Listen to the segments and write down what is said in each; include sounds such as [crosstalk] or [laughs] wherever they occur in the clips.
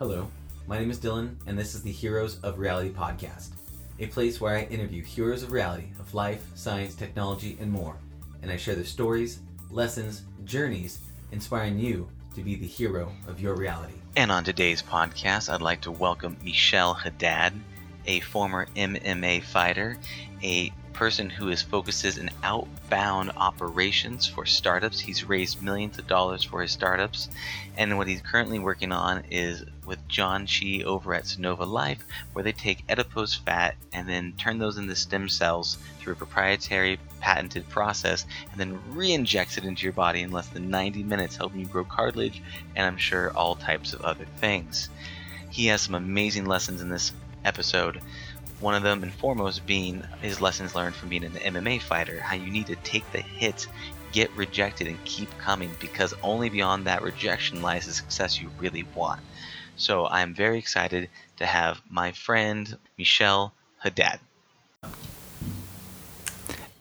Hello, my name is Dylan, and this is the Heroes of Reality podcast, a place where I interview heroes of reality of life, science, technology, and more, and I share their stories, lessons, journeys, inspiring you to be the hero of your reality. And on today's podcast, I'd like to welcome Michelle Haddad, a former MMA fighter, a person who is focuses in outbound operations for startups. He's raised millions of dollars for his startups, and what he's currently working on is with John Chi over at Sonova Life, where they take adipose fat and then turn those into stem cells through a proprietary patented process, and then re-injects it into your body in less than 90 minutes, helping you grow cartilage and I'm sure all types of other things. He has some amazing lessons in this episode one of them and foremost being his lessons learned from being an MMA fighter, how you need to take the hits, get rejected, and keep coming because only beyond that rejection lies the success you really want. So I'm very excited to have my friend Michelle Haddad.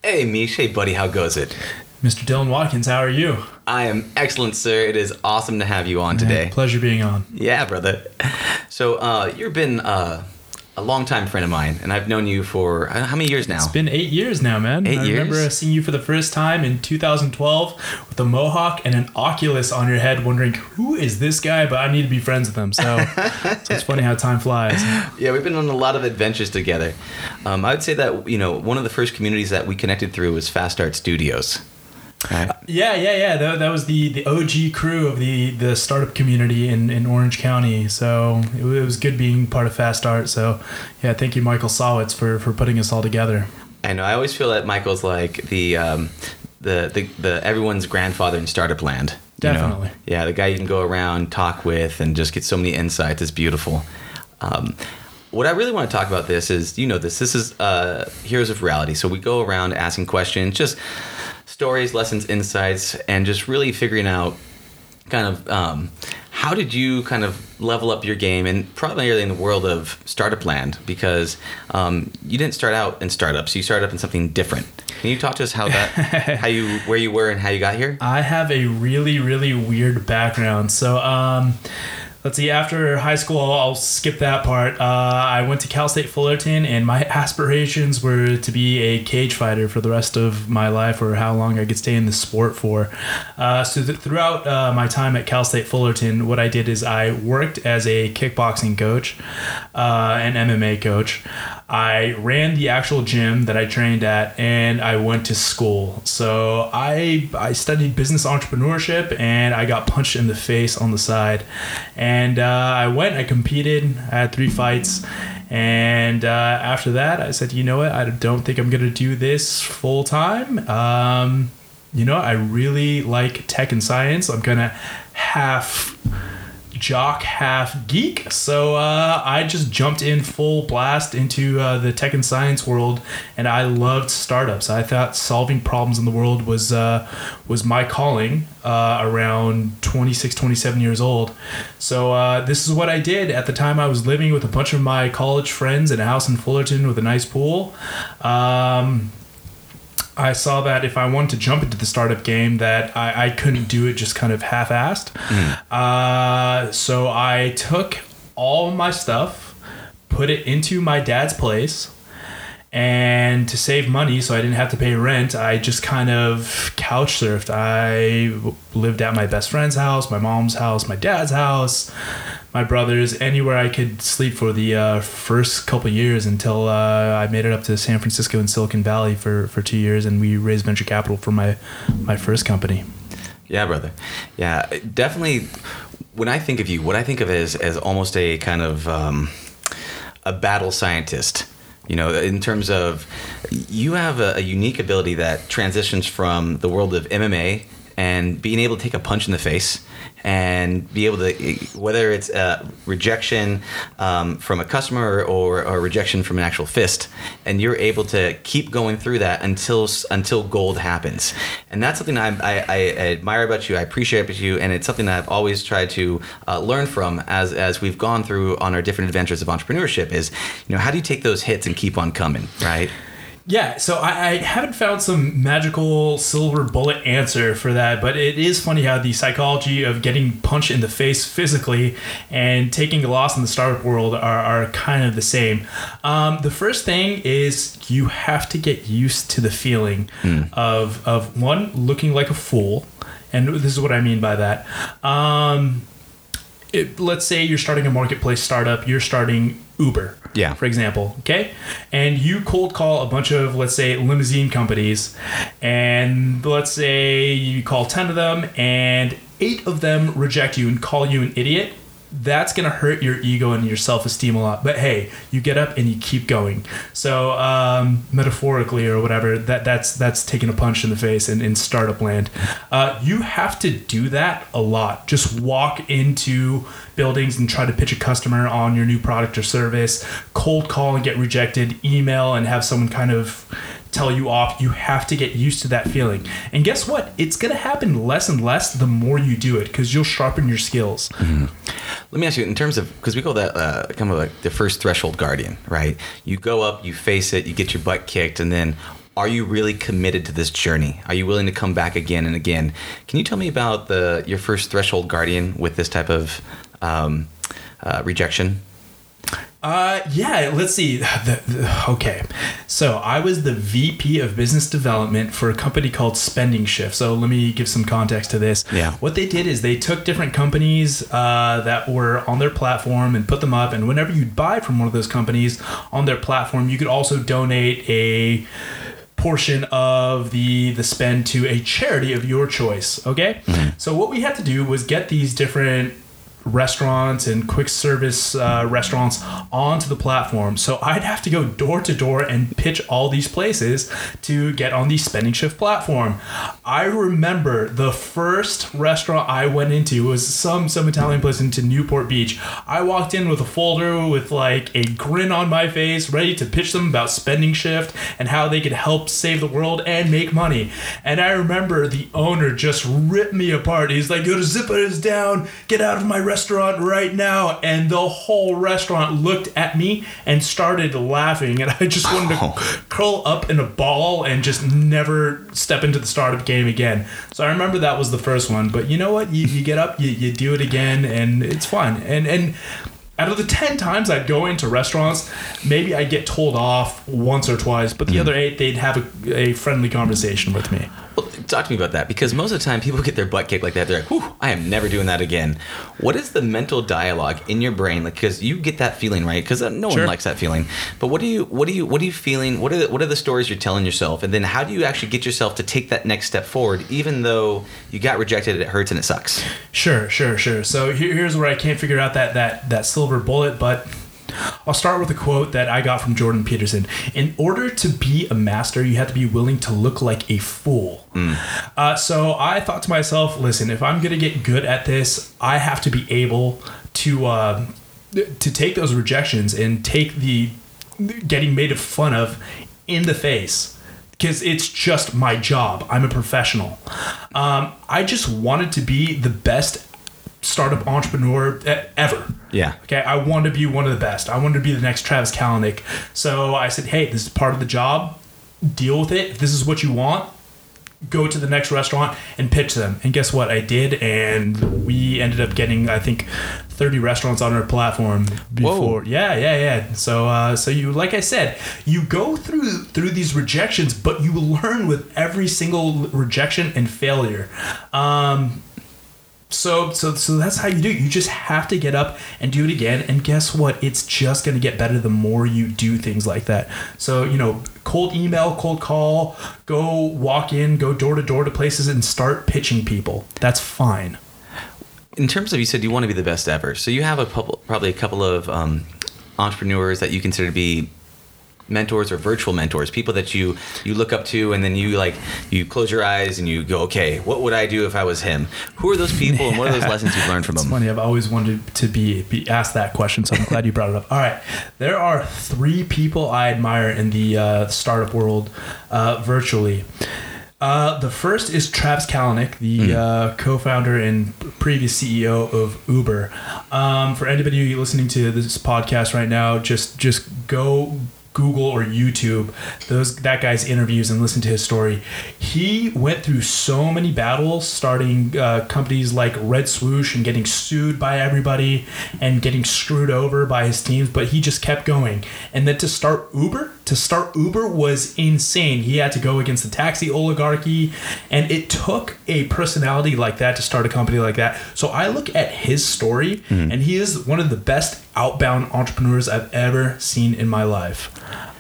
Hey, Mish. Hey, buddy. How goes it? Mr. Dylan Watkins, how are you? I am excellent, sir. It is awesome to have you on today. Pleasure being on. Yeah, brother. So, uh, you've been uh, a longtime friend of mine, and I've known you for uh, how many years now? It's been eight years now, man. Eight I years? remember seeing you for the first time in 2012 with a mohawk and an Oculus on your head, wondering who is this guy, but I need to be friends with him. So, [laughs] so it's funny how time flies. Yeah, we've been on a lot of adventures together. Um, I would say that you know one of the first communities that we connected through was Fast Start Studios. Right? Yeah, yeah, yeah. That, that was the, the OG crew of the, the startup community in, in Orange County. So it, it was good being part of Fast Start. So yeah, thank you, Michael Sawitz, for, for putting us all together. I know. I always feel that Michael's like the um, the, the the everyone's grandfather in startup land. you know? Definitely. Yeah, the guy you can go around, talk with, and just get so many insights. It's beautiful. Um, what I really want to talk about this is, you know, this. This is uh, Heroes of Reality. So we go around asking questions, just stories, lessons, insights, and just really figuring out kind of um, how did you kind of level up your game and primarily in the world of startup land? Because um, you didn't start out in startups you started up in something different. Can you talk to us how that [laughs] how you where you were and how you got here? I have a really, really weird background. So, um, let's see, after high school, I'll, skip that part. Uh, I went to Cal State Fullerton, and my aspirations were to be a cage fighter for the rest of my life or how long I could stay in the sport for. Uh, so, th- throughout uh, my time at Cal State Fullerton, what I did is I worked as a kickboxing coach, uh, an MMA coach. I ran the actual gym that I trained at, and I went to school. So I I studied business entrepreneurship, and I got punched in the face on the side. And uh, I went, I competed, I had three fights, and uh, after that, I said, you know what, I don't think I'm gonna do this full time. Um, you know, I really like tech and science. I'm gonna half jock half geek. So uh, i just jumped in full blast into uh, the tech and science world and i loved startups. I thought solving problems in the world was uh, was my calling uh, around 26 27 years old. So uh, this is what i did. At the time i was living with a bunch of my college friends in a house in fullerton with a nice pool. Um, I saw that if I wanted to jump into the startup game, that I, I couldn't do it just kind of half-assed. Uh, so I took all my stuff, put it into my dad's place, and to save money, so I didn't have to pay rent, I just kind of couch surfed. I lived at my best friend's house, my mom's house, my dad's house, my brother's, anywhere I could sleep for the uh, first couple years until uh, I made it up to San Francisco and Silicon Valley for, for two years, and we raised venture capital for my my first company. yeah brother yeah definitely when i think of you what i think of is as almost a kind of um, a battle scientist you know in terms of you have a, a unique ability that transitions from the world of mma and being able to take a punch in the face and be able to whether it's uh, rejection um, from a customer or, or rejection from an actual fist and you're able to keep going through that until until gold happens. And that's something I, I, I admire about you I appreciate about you and it's something that I've always tried to uh, learn from as as we've gone through on our different adventures of entrepreneurship is you know how do you take those hits and keep on coming right Yeah, so I, I haven't found some magical silver bullet answer for that, but it is funny how the psychology of getting punched in the face physically and taking a loss in the startup world are, are kind of the same. Um, the first thing is you have to get used to the feeling of, of one, looking like a fool. And this is what I mean by that. Um, it, let's say you're starting a marketplace startup, you're starting Uber. Yeah. For example, okay? And you cold call a bunch of, let's say, limousine companies, and let's say you call 10 of them, and eight of them reject you and call you an idiot. That's gonna hurt your ego and your self esteem a lot. But hey, you get up and you keep going. So um, metaphorically or whatever, that that's that's taking a punch in the face in, in startup land. Uh, you have to do that a lot. Just walk into buildings and try to pitch a customer on your new product or service, cold call and get rejected, email and have someone kind of tell you off. You have to get used to that feeling. And guess what? It's going to happen less and less the more you do it because you'll sharpen your skills. Let me ask you, in terms of because we call that uh, kind of like the first threshold guardian, right? You go up, you face it, you get your butt kicked, and then are you really committed to this journey? Are you willing to come back again and again? Can you tell me about the your first threshold guardian with this type of um, uh, rejection? Uh, yeah, let's see. [laughs] The, the- okay. So I was the VP of business development for a company called Spending Shift. So let me give some context to this. Yeah. What they did is they took different companies uh, that were on their platform and put them up. And whenever you'd buy from one of those companies on their platform, you could also donate a portion of the the spend to a charity of your choice okay so what we had to do was get these different restaurants and quick service uh, restaurants onto the platform. So i'd have to go door to door and pitch all these places to get on the spending shift platform. I remember the first restaurant i went into was some some italian place into newport beach. I walked in with a folder with like a grin on my face ready to pitch them about spending shift and how they could help save the world and make money. And i remember the owner just ripped me apart. He's like your zipper is down. Get out of my restaurant right now and the whole restaurant looked at me and started laughing and [laughs] i just wanted to curl up in a ball and just never step into the startup game again. So i remember that was the first one but you know what? You, you get up you, you do it again and it's fun. And and out of the 10 times I'd go into restaurants, maybe I'd get told off once or twice, but the hmm. other eight, they'd have a, a friendly conversation with me. Well, talk to me about that because most of the time people [laughs] get their butt kicked like that. They're like, "Whew, I am never doing that again." What is the mental dialogue in your brain? Like, because you get that feeling, right? Because uh, no Sure. one likes that feeling. But what do you, what do you, what are you feeling? What are the, what are the stories you're telling yourself? And then how do you actually get yourself to take that next step forward, even though you got rejected, it hurts and it sucks. Sure, sure, sure. So here, here's where I can't figure out that, that, that silver bullet, but I'll start with a quote that I got from Jordan Peterson. In order to be a master, you have to be willing to look like a fool. Uh, so I thought to myself, listen, if I'm going to get good at this, I have to be able to uh, to take those rejections and take the getting made fun of in the face because it's just my job. I'm a professional. Um, I just wanted to be the best startup entrepreneur ever. Yeah. Okay, I wanted to be one of the best. I wanted to be the next Travis Kalanick. So I said, hey, this is part of the job. Deal with it. If this is what you want, go to the next restaurant and pitch them. And guess what? I did, and we ended up getting, I think, 30 restaurants on our platform before. Yeah, yeah, yeah. So, uh, so you, like I said, you go through through these rejections, but you learn with every single rejection and failure. Um, so so so that's how you do it. You just have to get up and do it again. And guess what? It's just gonna get better the more you do things like that. So, you know, cold email, cold call, go walk in, go door to door to places and start pitching people. That's fine. in terms of you said you want to be the best ever so you have a couple, probably a couple of um, entrepreneurs that you consider to be mentors or virtual mentors people that you you look up to and then you like you close your eyes and you go okay what would i do if i was him who are those people and what are those [laughs] lessons you've learned from It's them funny. I've always wanted to be be asked that question, so I'm glad you brought it up. All right, there are three people I admire in the uh, startup world uh, virtually. Uh, the first is Travis Kalanick, the uh, co-founder and previous CEO of Uber. Um, for anybody listening to this podcast right now, just just go Google or YouTube those that guy's interviews and listen to his story. He went through so many battles, starting uh, companies like Red Swoosh and getting sued by everybody and getting screwed over by his teams, but he just kept going. And then to start Uber, to start Uber was insane. He had to go against the taxi oligarchy, and it took a personality like that to start a company like that. So I look at his story, and he is one of the best outbound entrepreneurs I've ever seen in my life.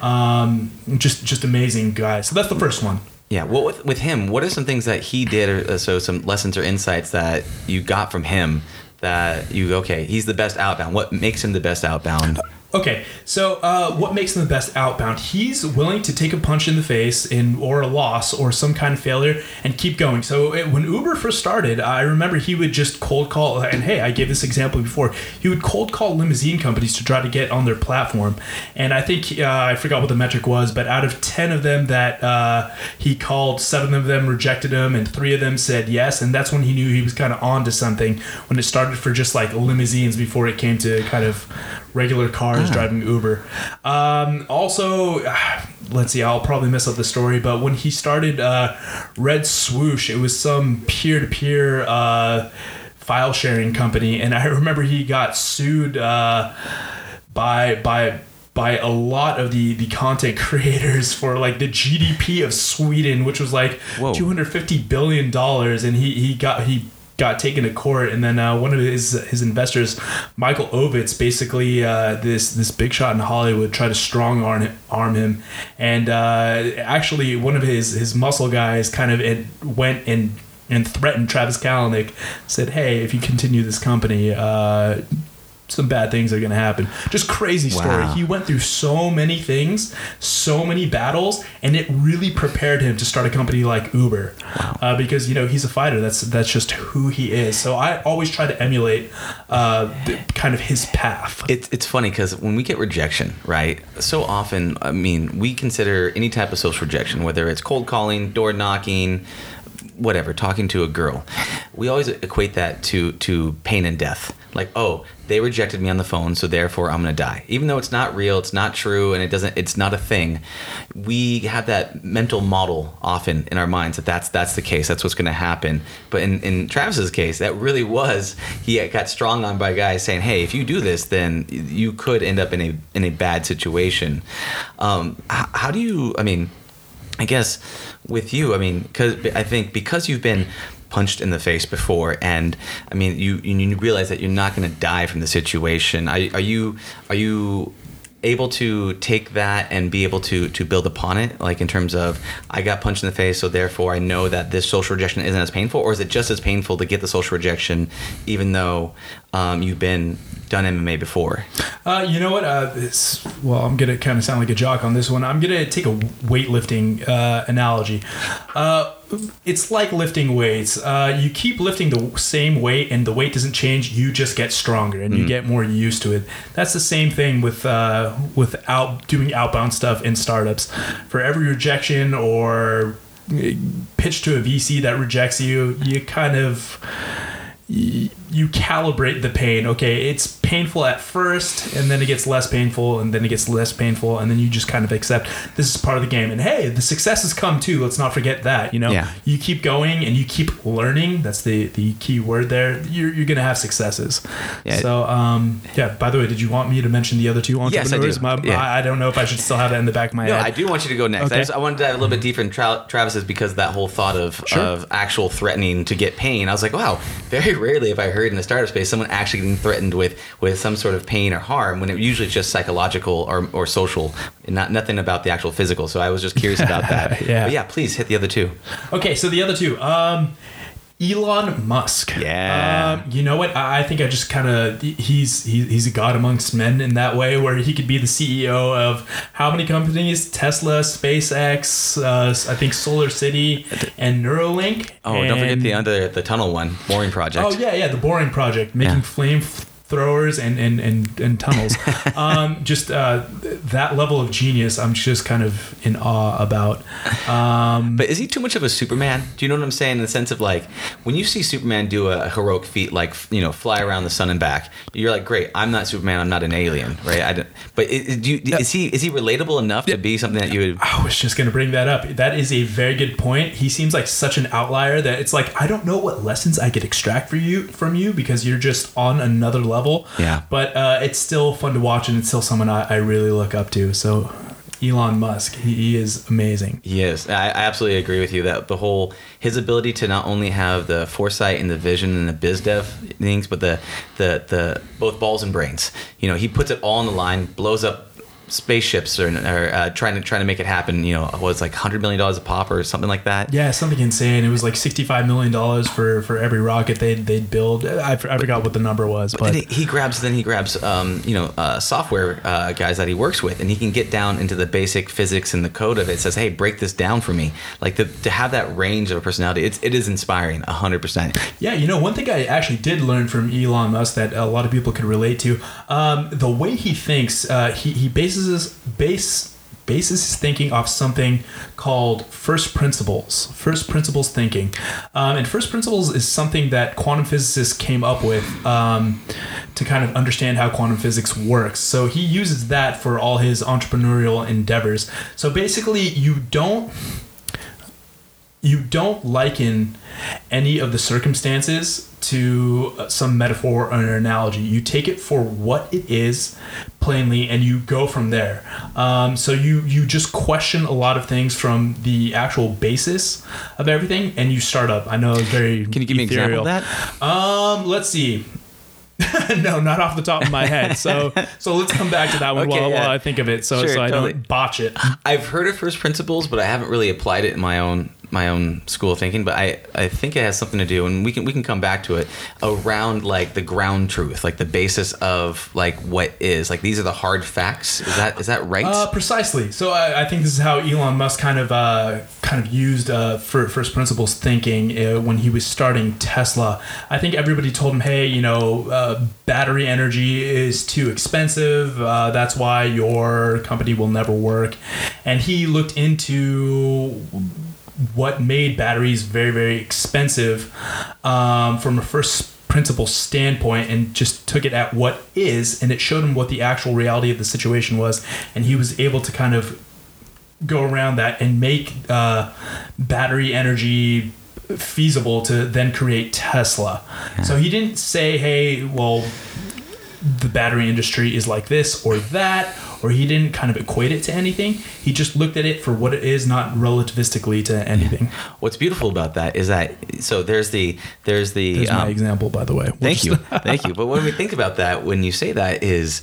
Um, just just amazing guy. So that's the first one. Yeah. Well, with, with him, what are some things that he did, or uh, so some lessons or insights that you got from him that you okay? He's the best outbound. What makes him the best outbound? Okay, so uh, what makes him the best outbound? He's willing to take a punch in the face in or a loss or some kind of failure and keep going. So it, when Uber first started, I remember he would just cold call. And hey, I gave this example before. He would cold call limousine companies to try to get on their platform. And I think uh, I forgot what the metric was, but out of ten of them that uh, he called, seven of them rejected him, and three of them said yes. And that's when he knew he was kind of on to something. When it started for just like limousines before it came to kind of regular cars driving Uber. Um, also, [sighs] let's see, I'll probably mess up the story, but when he started uh, Red Swoosh, it was some peer to peer file sharing company, and I [laughs] remember he got sued uh, by by by a lot of the the content [laughs] creators for like the GDP of Sweden, which was like Whoa. 250 billion dollars, and he he got he got taken to court, and then uh, one of his his investors, Michael Ovitz, basically uh, this this big shot in Hollywood, tried to strong arm arm him, and uh, actually one of his his muscle guys kind of it went and and threatened Travis Kalanick, said, "Hey, if you continue this company." Some bad things are going to happen. Just crazy story. Wow. He went through so many things, so many battles, and it really prepared him to start a company like Uber. Uh, because you know he's a fighter. That's that's just who he is. So I always try to emulate uh, the, kind of his path. It's it's funny because when we get rejection, right? So often, I mean, we consider any type of social rejection, whether it's cold calling, door knocking, whatever, talking to a girl. We always equate that to to pain and death. Like, oh, they rejected me on the phone, so therefore I'm gonna die. Even though it's not real, it's not true, and it doesn't, it's not a thing. We have that mental model often in our minds that that's that's the case. That's what's gonna happen. But in in Travis's case, that really was. He got strong on by guys saying, "Hey, if you do this, then you could end up in a in a bad situation." Um, how, how do you? I mean, I guess with you, I mean, because I think because you've been punched in the face before, and I mean, you you realize that you're not going to die from the situation. Are, are you are you able to take that and be able to to build upon it like in terms of i got punched in the face so therefore i know that this social rejection isn't as painful or is it just as painful to get the social rejection even though um, you've been done mma before Uh, you know what? Uh, this, well, I'm gonna kind of sound like a jock on this one. I'm gonna take a weightlifting uh, analogy. It's like lifting weights. Uh, you keep lifting the same weight, and the weight doesn't change. You just get stronger, and you get more used to it. That's the same thing with uh, with out doing outbound stuff in startups. For every rejection or uh, pitch to a VC that rejects you, you kind of you calibrate the pain. Okay, it's painful at first, and then it gets less painful, and then it gets less painful, and then you just kind of accept this is part of the game. And hey, the successes come too. Let's not forget that. You know, Yeah. you keep going and you keep learning. That's the the key word there. You're, you're gonna have successes. Yeah. So um yeah. By the way, did you want me to mention the other two entrepreneurs? Yes, I do. My- Yeah. I, I don't know if I should still have that in the back of my No, head. I do want you to go next. I, Okay. just, I wanted to dive a little bit deeper in Tra- Travis's because that whole thought of, Sure. of actual threatening to get pain. I was like, wow, very rarely have I heard in the startup space someone actually getting threatened with, with some sort of pain or harm when it usually just psychological or, or social and not nothing about the actual physical. So I was just curious about that. [laughs] Yeah. But yeah, please hit the other two. Okay, so the other two. Um, Elon Musk. Yeah. Um, you know what? I I think I just kind of he's he, he's a god amongst men in that way, where he could be the CEO of how many companies? Tesla, SpaceX, uh, I think Solar City, and Neuralink. Oh, don't forget the under the tunnel one, boring project. Oh yeah, yeah, the Boring Project, making Yeah. flame throwers and and and, and tunnels. [laughs] um, just uh, that level of genius, I'm just kind of in awe about. Um, But is he too much of a Superman? Do you know what I'm saying? In the sense of like, when you see Superman do a heroic feat, like you know, fly around the sun and back, you're like, great. I'm not Superman. I'm not an alien, right? I don't, but i- i- do you, is he is he relatable enough to be something that you would? I was just going to bring that up. That is a very good point. He seems like such an outlier that it's like I don't know what lessons I could extract for you from you because you're just on another level. Yeah. But uh, it's still fun to watch, and it's still someone I, I really look up to. So, Elon Musk, he, he is amazing. Yes, I, I absolutely agree with you that the whole his ability to not only have the foresight and the vision and the biz dev things, but the the the both balls and brains. You know, he puts it all on the line, blows up spaceships or, or uh, trying to trying to make it happen. You know, was like hundred million dollars a pop or something like that. Yeah, something insane. It was like sixty-five million dollars for for every rocket they'd they'd build. I, I forgot what the number was, but Then he, grabs then he grabs um, you know uh, software uh, guys that he works with and he can get down into the basic physics and the code of it says hey break this down for me like the, to have that range of a personality it's, it is inspiring 100% Yeah, you know, one thing I actually did learn from Elon Musk that a lot of people could relate to, um, the way he thinks, uh, he, he bases his base bases his thinking off something called first principles. First principles thinking, um, and first principles is something that quantum physicists came up with um, to kind of understand how quantum physics works. So he uses that for all his entrepreneurial endeavors. So basically, you don't you don't liken any of the circumstances to uh, some metaphor or an analogy. You take it for what it is, plainly, and you go from there. Um, so you you just question a lot of things from the actual basis of everything, and you start up. I know it's very. can you give me an example of that Um, let's see. [laughs] no, not off the top of my head. So [laughs] so let's come back to that one Okay, while, yeah. while I think of it, so Sure, so I totally. don't botch it. I've heard of first principles, but I haven't really applied it in my own my own school of thinking. But I, I think it has something to do, and we can we can come back to it around like the ground truth, like the basis of like what is like these are the hard facts. Is that is that right? Uh, precisely. So I, I think this is how Elon Musk kind of uh, kind of used uh, for first principles thinking uh, when he was starting Tesla. I think everybody told him, "Hey, you know, uh, battery energy is too expensive. Uh, that's why your company will never work." And he looked into what made batteries very very expensive um, from a first principle standpoint and just took it at what is and it showed him what the actual reality of the situation was. And he was able to kind of go around that and make uh, battery energy feasible to then create tesla. So he didn't say hey well the battery industry is like this or that, or he didn't kind of equate it to anything. He just looked at it for what it is, not relativistically to anything. What's beautiful about that is that so there's the there's the There's my um, example, by the way. We'll Thank just- you, thank you. But when we think about that, when you say that, is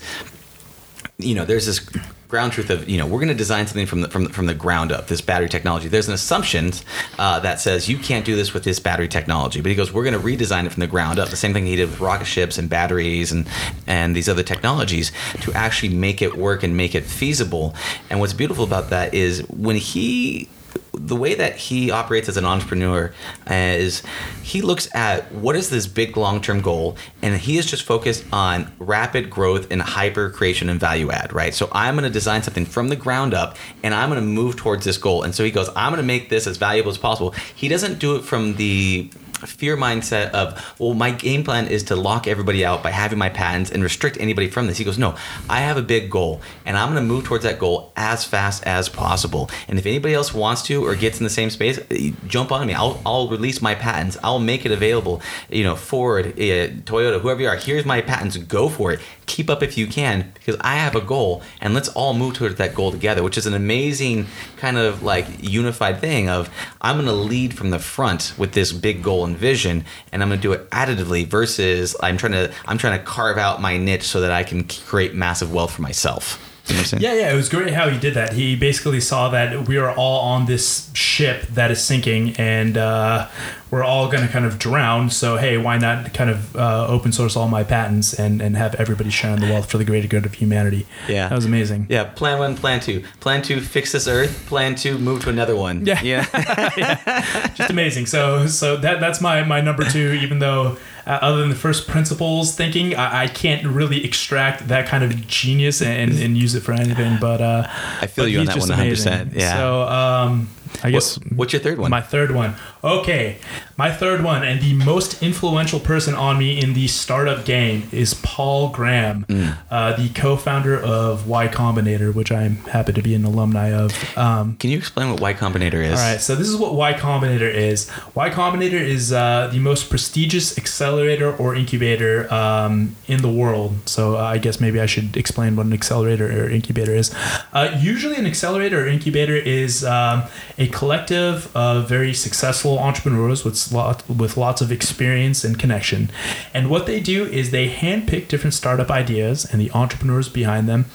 you know, there's this ground truth of you know we're going to design something from the, from the, from the ground up. This battery technology. There's an assumption uh, that says you can't do this with this battery technology, but he goes, we're going to redesign it from the ground up. The same thing he did with rocket ships and batteries and and these other technologies to actually make it work and make it feasible. And what's beautiful about that is when he the way that he operates as an entrepreneur uh, is he looks at what is this big long-term goal and he is just focused on rapid growth and hyper creation and value add right? So i'm going to design something from the ground up and i'm going to move towards this goal. And so he goes i'm going to make this as valuable as possible. He doesn't do it from the fear mindset of well my game plan is to lock everybody out by having my patents and restrict anybody from this. He goes no i have a big goal and i'm going to move towards that goal as fast as possible. And if anybody else wants to or gets in the same space eh, jump on me. I'll, I'll release my patents. I'll make it available. You know ford uh, toyota whoever you are here's my patents. Go for it. Keep up if you can because i have a goal and let's all move towards that goal together which is an amazing kind of like unified thing of i'm going to lead from the front with this big goal vision and i'm going to do it additively versus i'm trying to i'm trying to carve out my niche so that i can create massive wealth for myself You know what I'm saying? Yeah, yeah, it was great how he did that. He basically saw that we are all on this ship that is sinking, and uh, we're all going to kind of drown. So hey, why not kind of uh, open source all my patents and and have everybody share in the wealth for the greater good of humanity? Yeah. that was amazing. Yeah, plan one, plan two. Plan two, fix this earth. Plan two, move to another one. Yeah. Yeah. [laughs] just amazing. So so that that's my my number two. Even though uh, other than the first principles thinking, I, I can't really extract that kind of genius and, and use it for anything. But uh, I feel but you on that just 100%. amazing. Yeah. So um, I guess What- what's your third one? My third one. Okay, my third one, and the most influential person on me in the startup game is Paul Graham, Mm. uh, the co-founder of Y Combinator, which I'm happy to be an alumni of. Um, Can you explain what Y Combinator is? all right, so this is what Y Combinator is. Y Combinator is uh, the most prestigious accelerator or incubator um, in the world. So uh, I guess maybe I should explain what an accelerator or incubator is. Uh, usually, an accelerator or incubator is um, a collective of very successful entrepreneurs with lot, with lots of experience and connection. And what they do is they handpick different startup ideas and the entrepreneurs behind them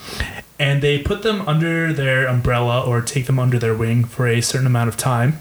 and they put them under their umbrella or take them under their wing for a certain amount of time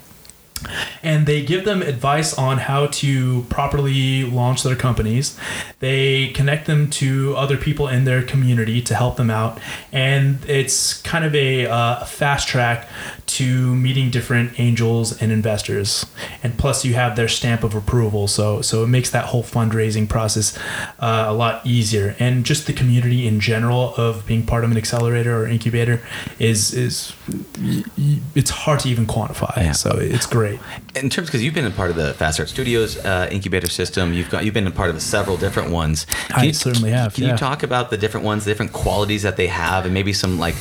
and they give them advice on how to properly launch their companies. They connect them to other people in their community to help them out, and it's kind of a uh, fast track to meeting different angels and investors. And plus, you have their stamp of approval, so so it makes that whole fundraising process uh, a lot easier. And just the community in general of being part of an accelerator or incubator is is it's hard to even quantify. Yeah. So it's great. In terms, because you've been a part of the Fast Start Studios uh, incubator system, you've got you've been a part of several different ones. Can I you, certainly have, Can yeah. you talk about the different ones, the different qualities that they have, and maybe some like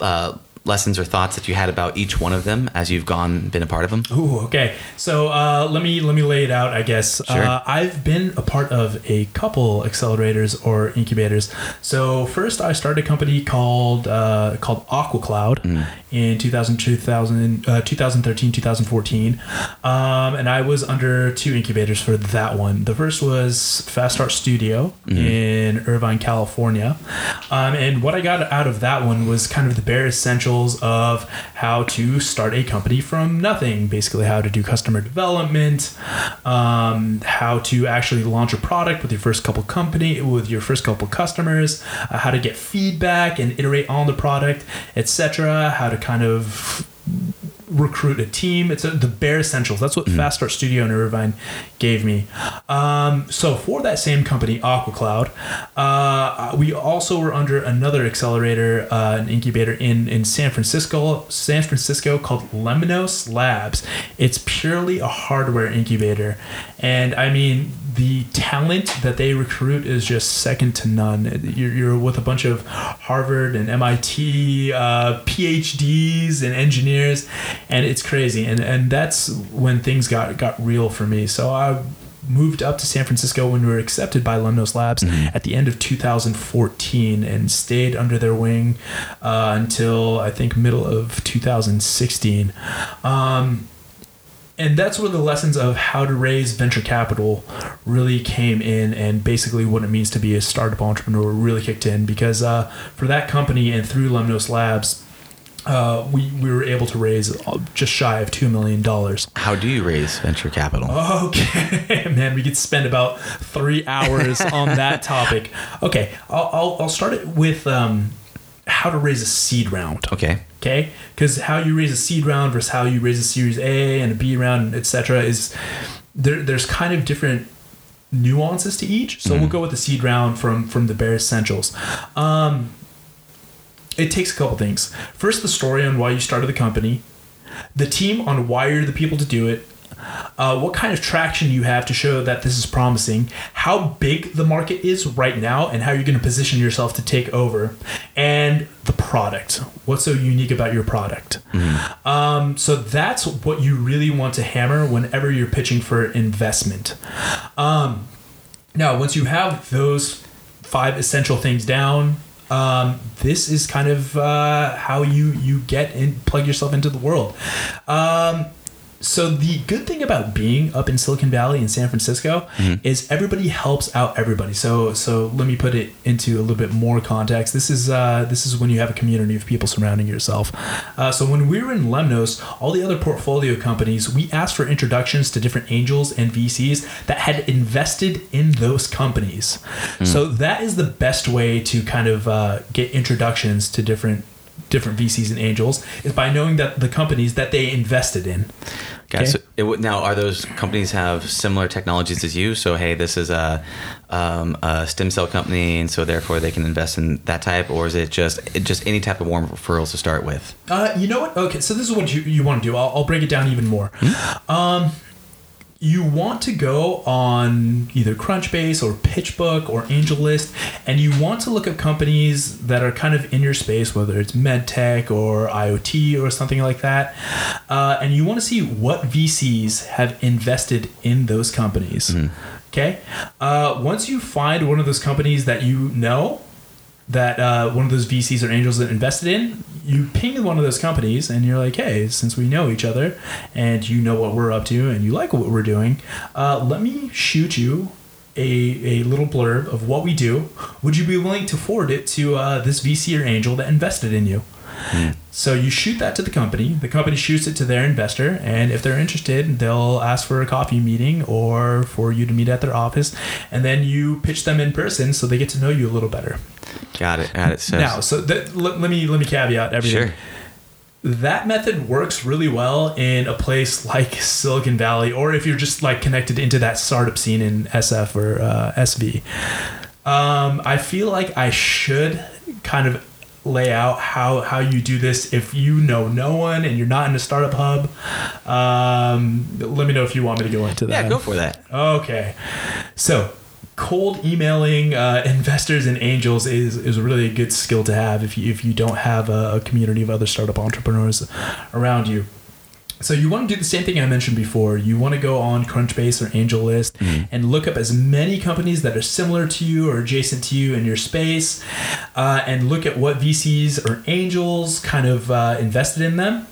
uh, lessons or thoughts that you had about each one of them as you've gone been a part of them? Ooh, okay. So uh, let me let me lay it out. I guess Sure. uh, I've been a part of a couple accelerators or incubators. So first, I started a company called uh, called AquaCloud Mm. in 2000, 2000 uh, 2013 2014, um, and I was under two incubators for that one. The first was Fast Start Studio Mm-hmm. in Irvine, California, um, and what I got out of that one was kind of the bare essentials of how to start a company from nothing. Basically, how to do customer development, um, how to actually launch a product with your first couple company with your first couple customers, uh, how to get feedback and iterate on the product, etc. How to kind of recruit a team. It's a, the bare essentials. That's what Fast Start Studio in Irvine gave me. Um, so for that same company, AquaCloud, uh, we also were under another accelerator, uh, an incubator in in San Francisco, San Francisco called Lemnos Labs. It's purely a hardware incubator, and I mean the talent that they recruit is just second to none. You're, you're with a bunch of Harvard and MIT uh, PhDs and engineers, and it's crazy. And and that's when things got got real for me. So I moved up to San Francisco when we were accepted by Lemnos Labs at the end of 2014 and stayed under their wing uh, until I think middle of 2016. Um, and that's where the lessons of how to raise venture capital really came in and basically what it means to be a startup entrepreneur really kicked in because uh, for that company and through lemnos labs uh, we, we were able to raise uh, just shy of $2 million How do you raise venture capital? Okay, [laughs] man, we could spend about three hours on that [laughs] topic. Okay, I'll, I'll, I'll start it with um, how to raise a seed round. Okay. Okay, because how you raise a seed round versus how you raise a Series A and a B round, etc., is there. There's kind of different nuances to each. So we'll go with the seed round from from the bare essentials. Um, it takes a couple things. First, the story on why you started the company, the team on why you're the people to do it, uh, what kind of traction you have to show that this is promising, how big the market is right now, and how you're going to position yourself to take over, and the product. What's so unique about your product? Um, so that's what you really want to hammer whenever you're pitching for investment. Um, now, once you have those five essential things down, um, this is kind of uh, how you you get and plug yourself into the world. Um, so the good thing about being up in Silicon Valley in San Francisco is everybody helps out everybody. So so let me put it into a little bit more context. This is uh, this is when you have a community of people surrounding yourself. Uh, so when we were in Lemnos, all the other portfolio companies, we asked for introductions to different angels and VCs that had invested in those companies. So that is the best way to kind of uh, get introductions to different different VCs and angels is by knowing that the companies that they invested in. Okay. Okay. So it, now, are those companies have similar technologies as you? So, hey, this is a, um, a stem cell company, and so therefore they can invest in that type, or is it just it just any type of warm referrals to start with? Uh, you know what? Okay, so this is what you, you want to do. I'll, I'll break it down even more. Um, you want to go on either Crunchbase or PitchBook or AngelList, and you want to look at companies that are kind of in your space, whether it's medtech or IoT or something like that, uh, and you want to see what VCs have invested in those companies. Okay, uh, once you find one of those companies that you know, that uh, one of those VCs or angels that invested in, you ping one of those companies and you're like, hey, since we know each other and you know what we're up to and you like what we're doing, uh, let me shoot you a, a little blurb of what we do. Would you be willing to forward it to uh, this VC or angel that invested in you? So you shoot that to the company. The company shoots it to their investor, and if they're interested, they'll ask for a coffee meeting or for you to meet at their office, and then you pitch them in person so they get to know you a little better. Got it. Got it. So, Now, so that, let, let me let me caveat everything. sure. That method works really well in a place like Silicon Valley, or if you're just like connected into that startup scene in SF or uh, SV. Um, I feel like I should kind of lay out how how you do this if you know no one and you're not in a startup hub. Um, let me know if you want me to go into that. Yeah, go for that. Okay. So, cold emailing uh, [laughs] investors and angels is, is really a good skill to have if you, if you don't have a, a community of other startup entrepreneurs around you. So you want to do the same thing I mentioned before. You want to go on Crunchbase or AngelList and look up as many companies that are similar to you or adjacent to you in your space, uh, and look at what VCs or angels kind of uh, invested in them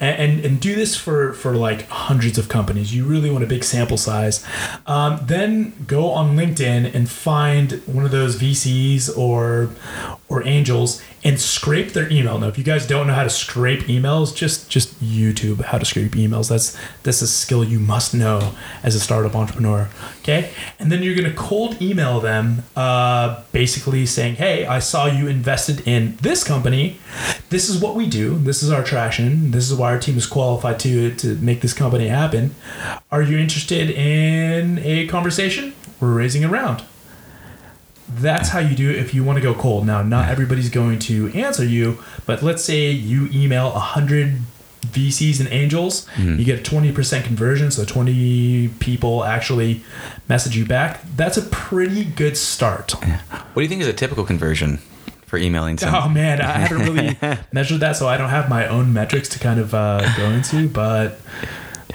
and, and, and do this for, for like hundreds of companies. You really want a big sample size. Um, then go on LinkedIn and find one of those VCs or or angels and scrape their email. Now, if you guys don't know how to scrape emails, just just YouTube how to scrape emails. That's that's a skill you must know as a startup entrepreneur. Okay, and then you're gonna cold email them, uh, basically saying, "Hey, I saw you invested in this company. This is what we do. This is our traction. This is why our team is qualified to to make this company happen. Are you interested in a conversation? We're raising a round." That's how you do it if you want to go cold. Now, not everybody's going to answer you, but let's say you email 100 VCs and angels, you get a 20% conversion, so 20 people actually message you back. That's a pretty good start. What do you think is a typical conversion for emailing? someone? Oh man, I haven't really [laughs] measured that, so I don't have my own metrics to kind of uh, go into, but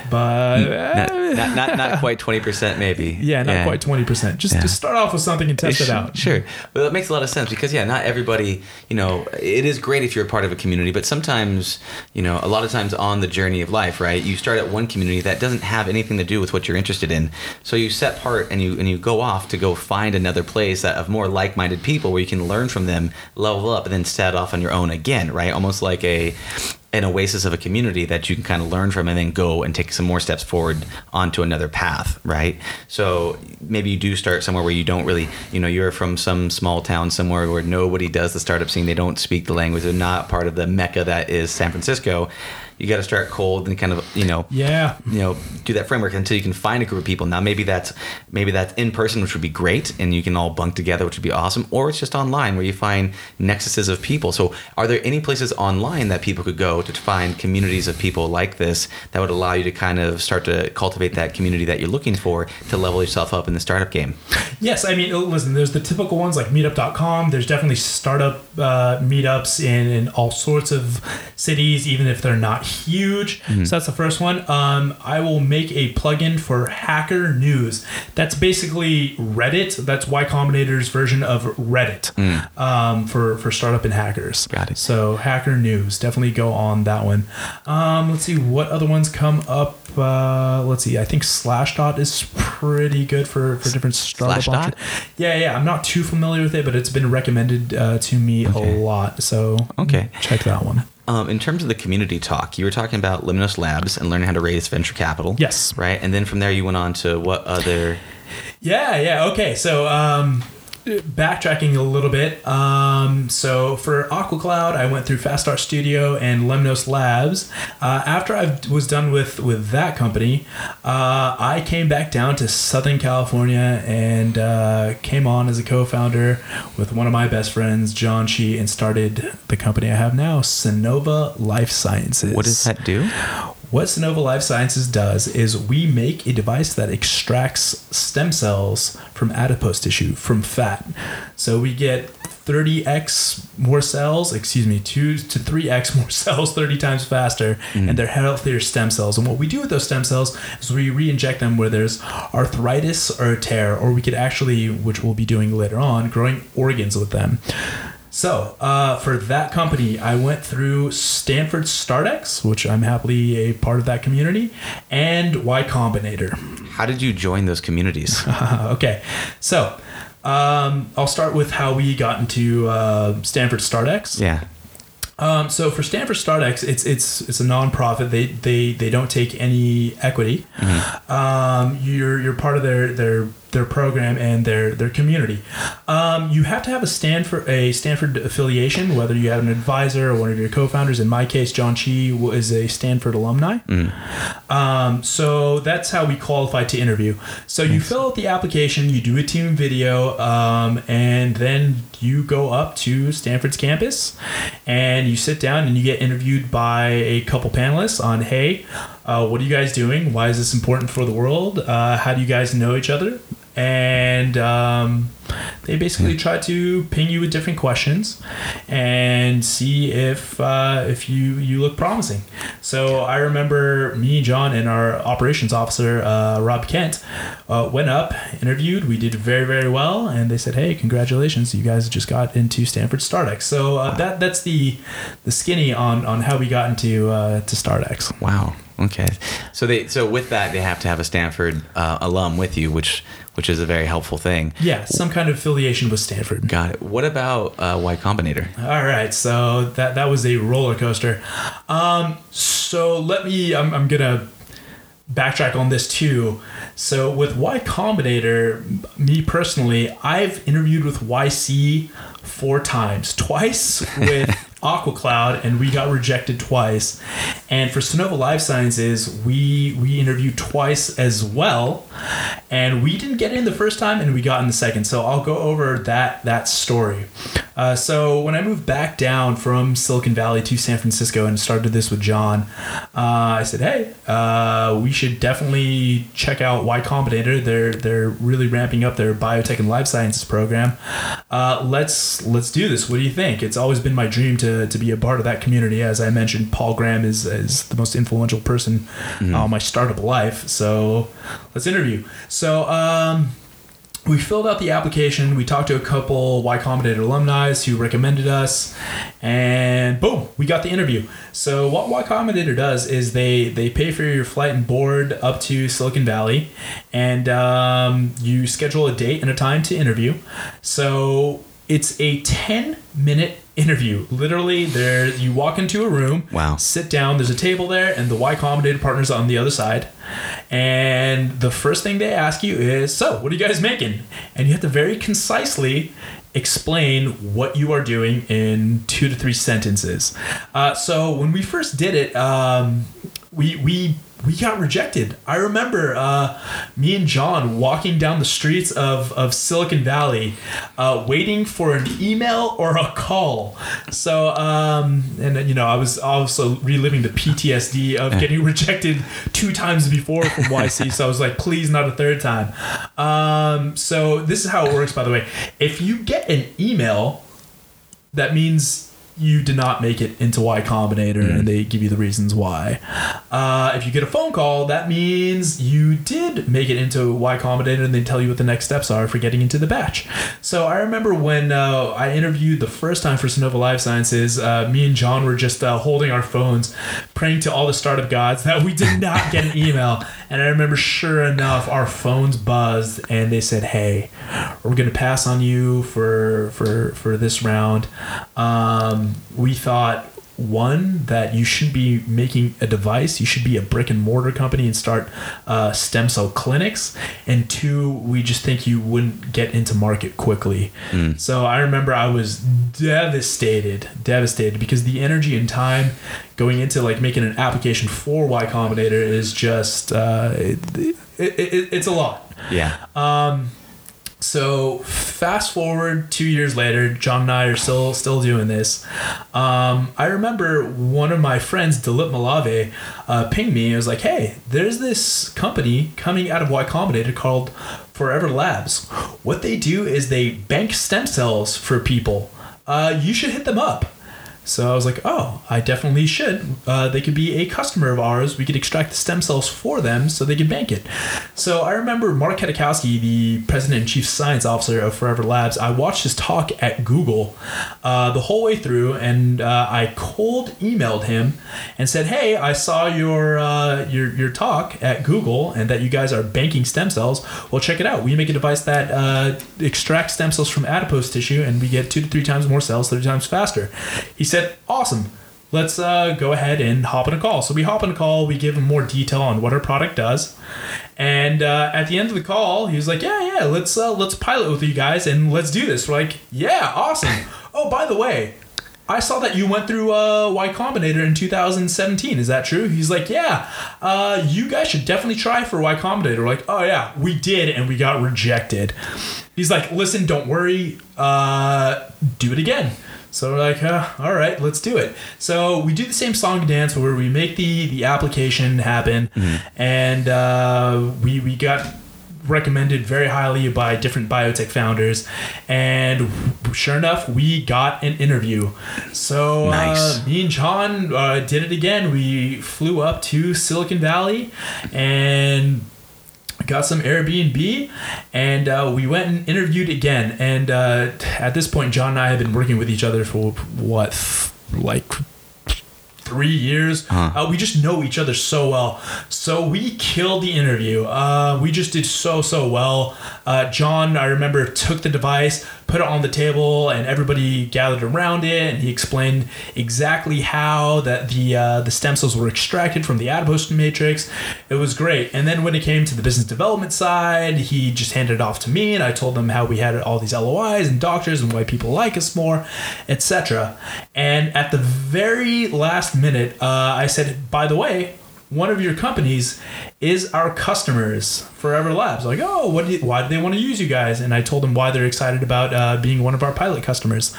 but not, uh, not, not, not quite 20%, maybe. yeah, not quite 20%. Just Yeah. just start off with something and test it out. Sure. But that makes a lot of sense because, yeah, not everybody, you know, it is great if you're a part of a community, but sometimes, you know, a lot of times on the journey of life, right, you start at one community that doesn't have anything to do with what you're interested in. So you set part and you, and you go off to go find another place that of more like minded people where you can learn from them, level up, and then set off on your own again, right? Almost like a, an oasis of a community that you can kind of learn from and then go and take some more steps forward onto another path, right? So maybe you do start somewhere where you don't really, you know, you're from some small town somewhere where nobody does the startup scene, they don't speak the language, they're not part of the mecca that is San Francisco. You got to start cold and kind of, you know, Yeah. you know do that framework until you can find a group of people now maybe that's maybe that's in person which would be great and you can all bunk together which would be awesome or it's just online where you find nexuses of people so are there any places online that people could go to find communities of people like this that would allow you to kind of start to cultivate that community that you're looking for to level yourself up in the startup game Yes, I mean, listen, there's the typical ones like meetup.com. There's definitely startup uh, meetups in, in all sorts of cities, even if they're not huge. So that's the first one. Um, I will make a plugin for Hacker News. That's basically Reddit. That's Y Combinator's version of Reddit um, for, for startup and hackers. Got it. So Hacker News, definitely go on that one. Um, let's see what other ones come up. Uh, let's see. I think Slashdot is pretty good for, for different startup. Slashdot? Yeah, yeah. I'm not too familiar with it, but it's been recommended uh, to me Okay. a lot. So Okay. check that one. Um, in terms of the community talk you were talking about Lemnos Labs and learning how to raise venture capital Yes. right and then from there you went on to what other [laughs] Yeah, yeah. Okay, so um, backtracking a little bit. Um, so for AquaCloud, I went through Fast Start Studio and Lemnos Labs. Uh, after I was done with with that company, uh, I came back down to Southern California and uh, came on as a co-founder with one of my best friends, John Chi, and started the company I have now, Sonova Life Sciences. What does that do? What Sonova Life Sciences does is we make a device that extracts stem cells from adipose tissue, from fat. So we get 30x more cells, excuse me, 2 to 3x [laughs] more cells 30 times faster, mm. and they're healthier stem cells. And what we do with those stem cells is we re inject them where there's arthritis or a tear, or we could actually, which we'll be doing later on, growing organs with them. So, uh, for that company, I went through Stanford StartX, which I'm happily a part of that community, and Y Combinator. How did you join those communities? [laughs] okay, so um, I'll start with how we got into uh, Stanford StartX. yeah. Um, so for Stanford StartX, it's it's it's a nonprofit. They they they don't take any equity. Um, you're you're part of their their their program and their their community. Um, you have to have a Stanford a Stanford affiliation, whether you have an advisor or one of your co-founders. In my case, John Chi is a Stanford alumni. Um, so that's how we qualify to interview. So you fill out the application, you do a team video, um, and then you go up to Stanford's campus and you sit down and you get interviewed by a couple panelists on hey, uh, what are you guys doing? Why is this important for the world? Uh, how do you guys know each other? And um, they basically try to ping you with different questions and see if uh, if you you look promising. So I remember me, John, and our operations officer uh, Rob Kent uh, went up, interviewed. We did very very well, and they said, "Hey, congratulations! You guys just got into Stanford StartX." So uh, that that's the the skinny on on how we got into uh, to StartX. Wow. Okay. So they so with that they have to have a Stanford uh, alum with you, which which is a very helpful thing. Yeah, some kind of affiliation with Stanford. Got it. What about uh, Y Combinator? All right, so that that was a roller coaster. Um, so let me. I'm, I'm gonna backtrack on this too. So with Y Combinator, me personally, I've interviewed with YC four times. Twice [laughs] with AquaCloud, and we got rejected twice. And for Sonova Life Sciences, we we interviewed twice as well, and we didn't get in the first time, and we got in the second. So I'll go over that that story. Uh, so when I moved back down from Silicon Valley to San Francisco and started this with John, uh, I said, "Hey, uh, we should definitely check out Y Combinator. They're they're really ramping up their biotech and life sciences program. Uh, let's let's do this. What do you think? It's always been my dream to, to be a part of that community. As I mentioned, Paul Graham is is the most influential person on my startup life. So let's interview. So. Um, we filled out the application. We talked to a couple Y Combinator alumni who recommended us, and boom, we got the interview. So what Y Combinator does is they they pay for your flight and board up to Silicon Valley, and um, you schedule a date and a time to interview. So it's a ten minute interview. Literally, there you walk into a room. Wow. Sit down. There's a table there, and the Y Combinator partners on the other side. And the first thing they ask you is, "So, what are you guys making?" And you have to very concisely explain what you are doing in two to three sentences. Uh, so when we first did it, um, we we we got rejected. I remember uh, me and John walking down the streets of, of Silicon Valley, uh, waiting for an email or a call. So, um, and you know, I was also reliving the PTSD of getting [laughs] rejected two times before from [laughs] YC. So I was like, please, not a third time. Um, so this is how it works, by the way. If you get an email, that means you did not make it into Y Combinator, and they give you the reasons why. Uh, if you get a phone call, that means you did make it into Y Combinator, and they tell you what the next steps are for getting into the batch. So I remember when uh, I interviewed the first time for Sonova Life Sciences, uh, me and John were just uh, holding our phones, praying to all the startup gods that we did not get an email. And I remember, sure enough, our phones buzzed, and they said, "Hey, we're gonna pass on you for for for this round." Um, we thought one that you shouldn't be making a device. You should be a brick and mortar company and start uh, stem cell clinics. And two, we just think you wouldn't get into market quickly. So I remember I was devastated, devastated because the energy and time going into like making an application for Y Combinator is just uh, it, it, it, it's a lot. Yeah. So fast forward two years later, John and I are still still doing this. Um, I remember one of my friends, Dilip Malave, uh, pinged me. and was like, "Hey, there's this company coming out of Y Combinator called Forever Labs. What they do is they bank stem cells for people. Uh, you should hit them up." So I was like, oh, I definitely should. Uh, they could be a customer of ours. We could extract the stem cells for them so they could bank it. So I remember Mark Katakowski, the president and chief science officer of Forever Labs, I watched his talk at Google uh, the whole way through, and uh, I cold emailed him and said, hey, I saw your, uh, your, your talk at Google and that you guys are banking stem cells. Well, check it out. We make a device that uh, extracts stem cells from adipose tissue, and we get two to three times more cells, three times faster. He said, awesome. Let's uh, go ahead and hop on a call. So we hop on a call. We give him more detail on what our product does, and uh, at the end of the call, he was like, "Yeah, yeah, let's uh, let's pilot with you guys and let's do this." We're like, "Yeah, awesome." oh, by the way, I saw that you went through uh, Y Combinator in 2017. Is that true? He's like, yeah. Uh, you guys should definitely try for Y Combinator. We're like, oh yeah, we did, and we got rejected. He's like, listen, don't worry. Uh, do it again. So we're like, uh, all right, let's do it. So we do the same song and dance where we make the the application happen, and uh, we we got recommended very highly by different biotech founders, and sure enough, we got an interview. So Nice. uh, me and John uh, did it again. We flew up to Silicon Valley and got some Airbnb, and uh, we went and interviewed again. And uh, at this point, John and I have been working with each other for what, like three years. Uh, we just know each other so well. So we killed the interview. Uh, we just did so so well. Uh, John, I remember, took the device, put it on the table, and everybody gathered around it, and he explained exactly how that the uh, the stem cells were extracted from the adipose matrix. It was great. And then when it came to the business development side, he just handed it off to me, and I told them how we had all these LOIs and doctors and why people like us more, etc. And at the very last minute, uh, I said, by the way, one of your companies is our customers, Forever Labs. Like, oh, what? Do you, why do they want to use you guys? And I told them why they're excited about uh, being one of our pilot customers.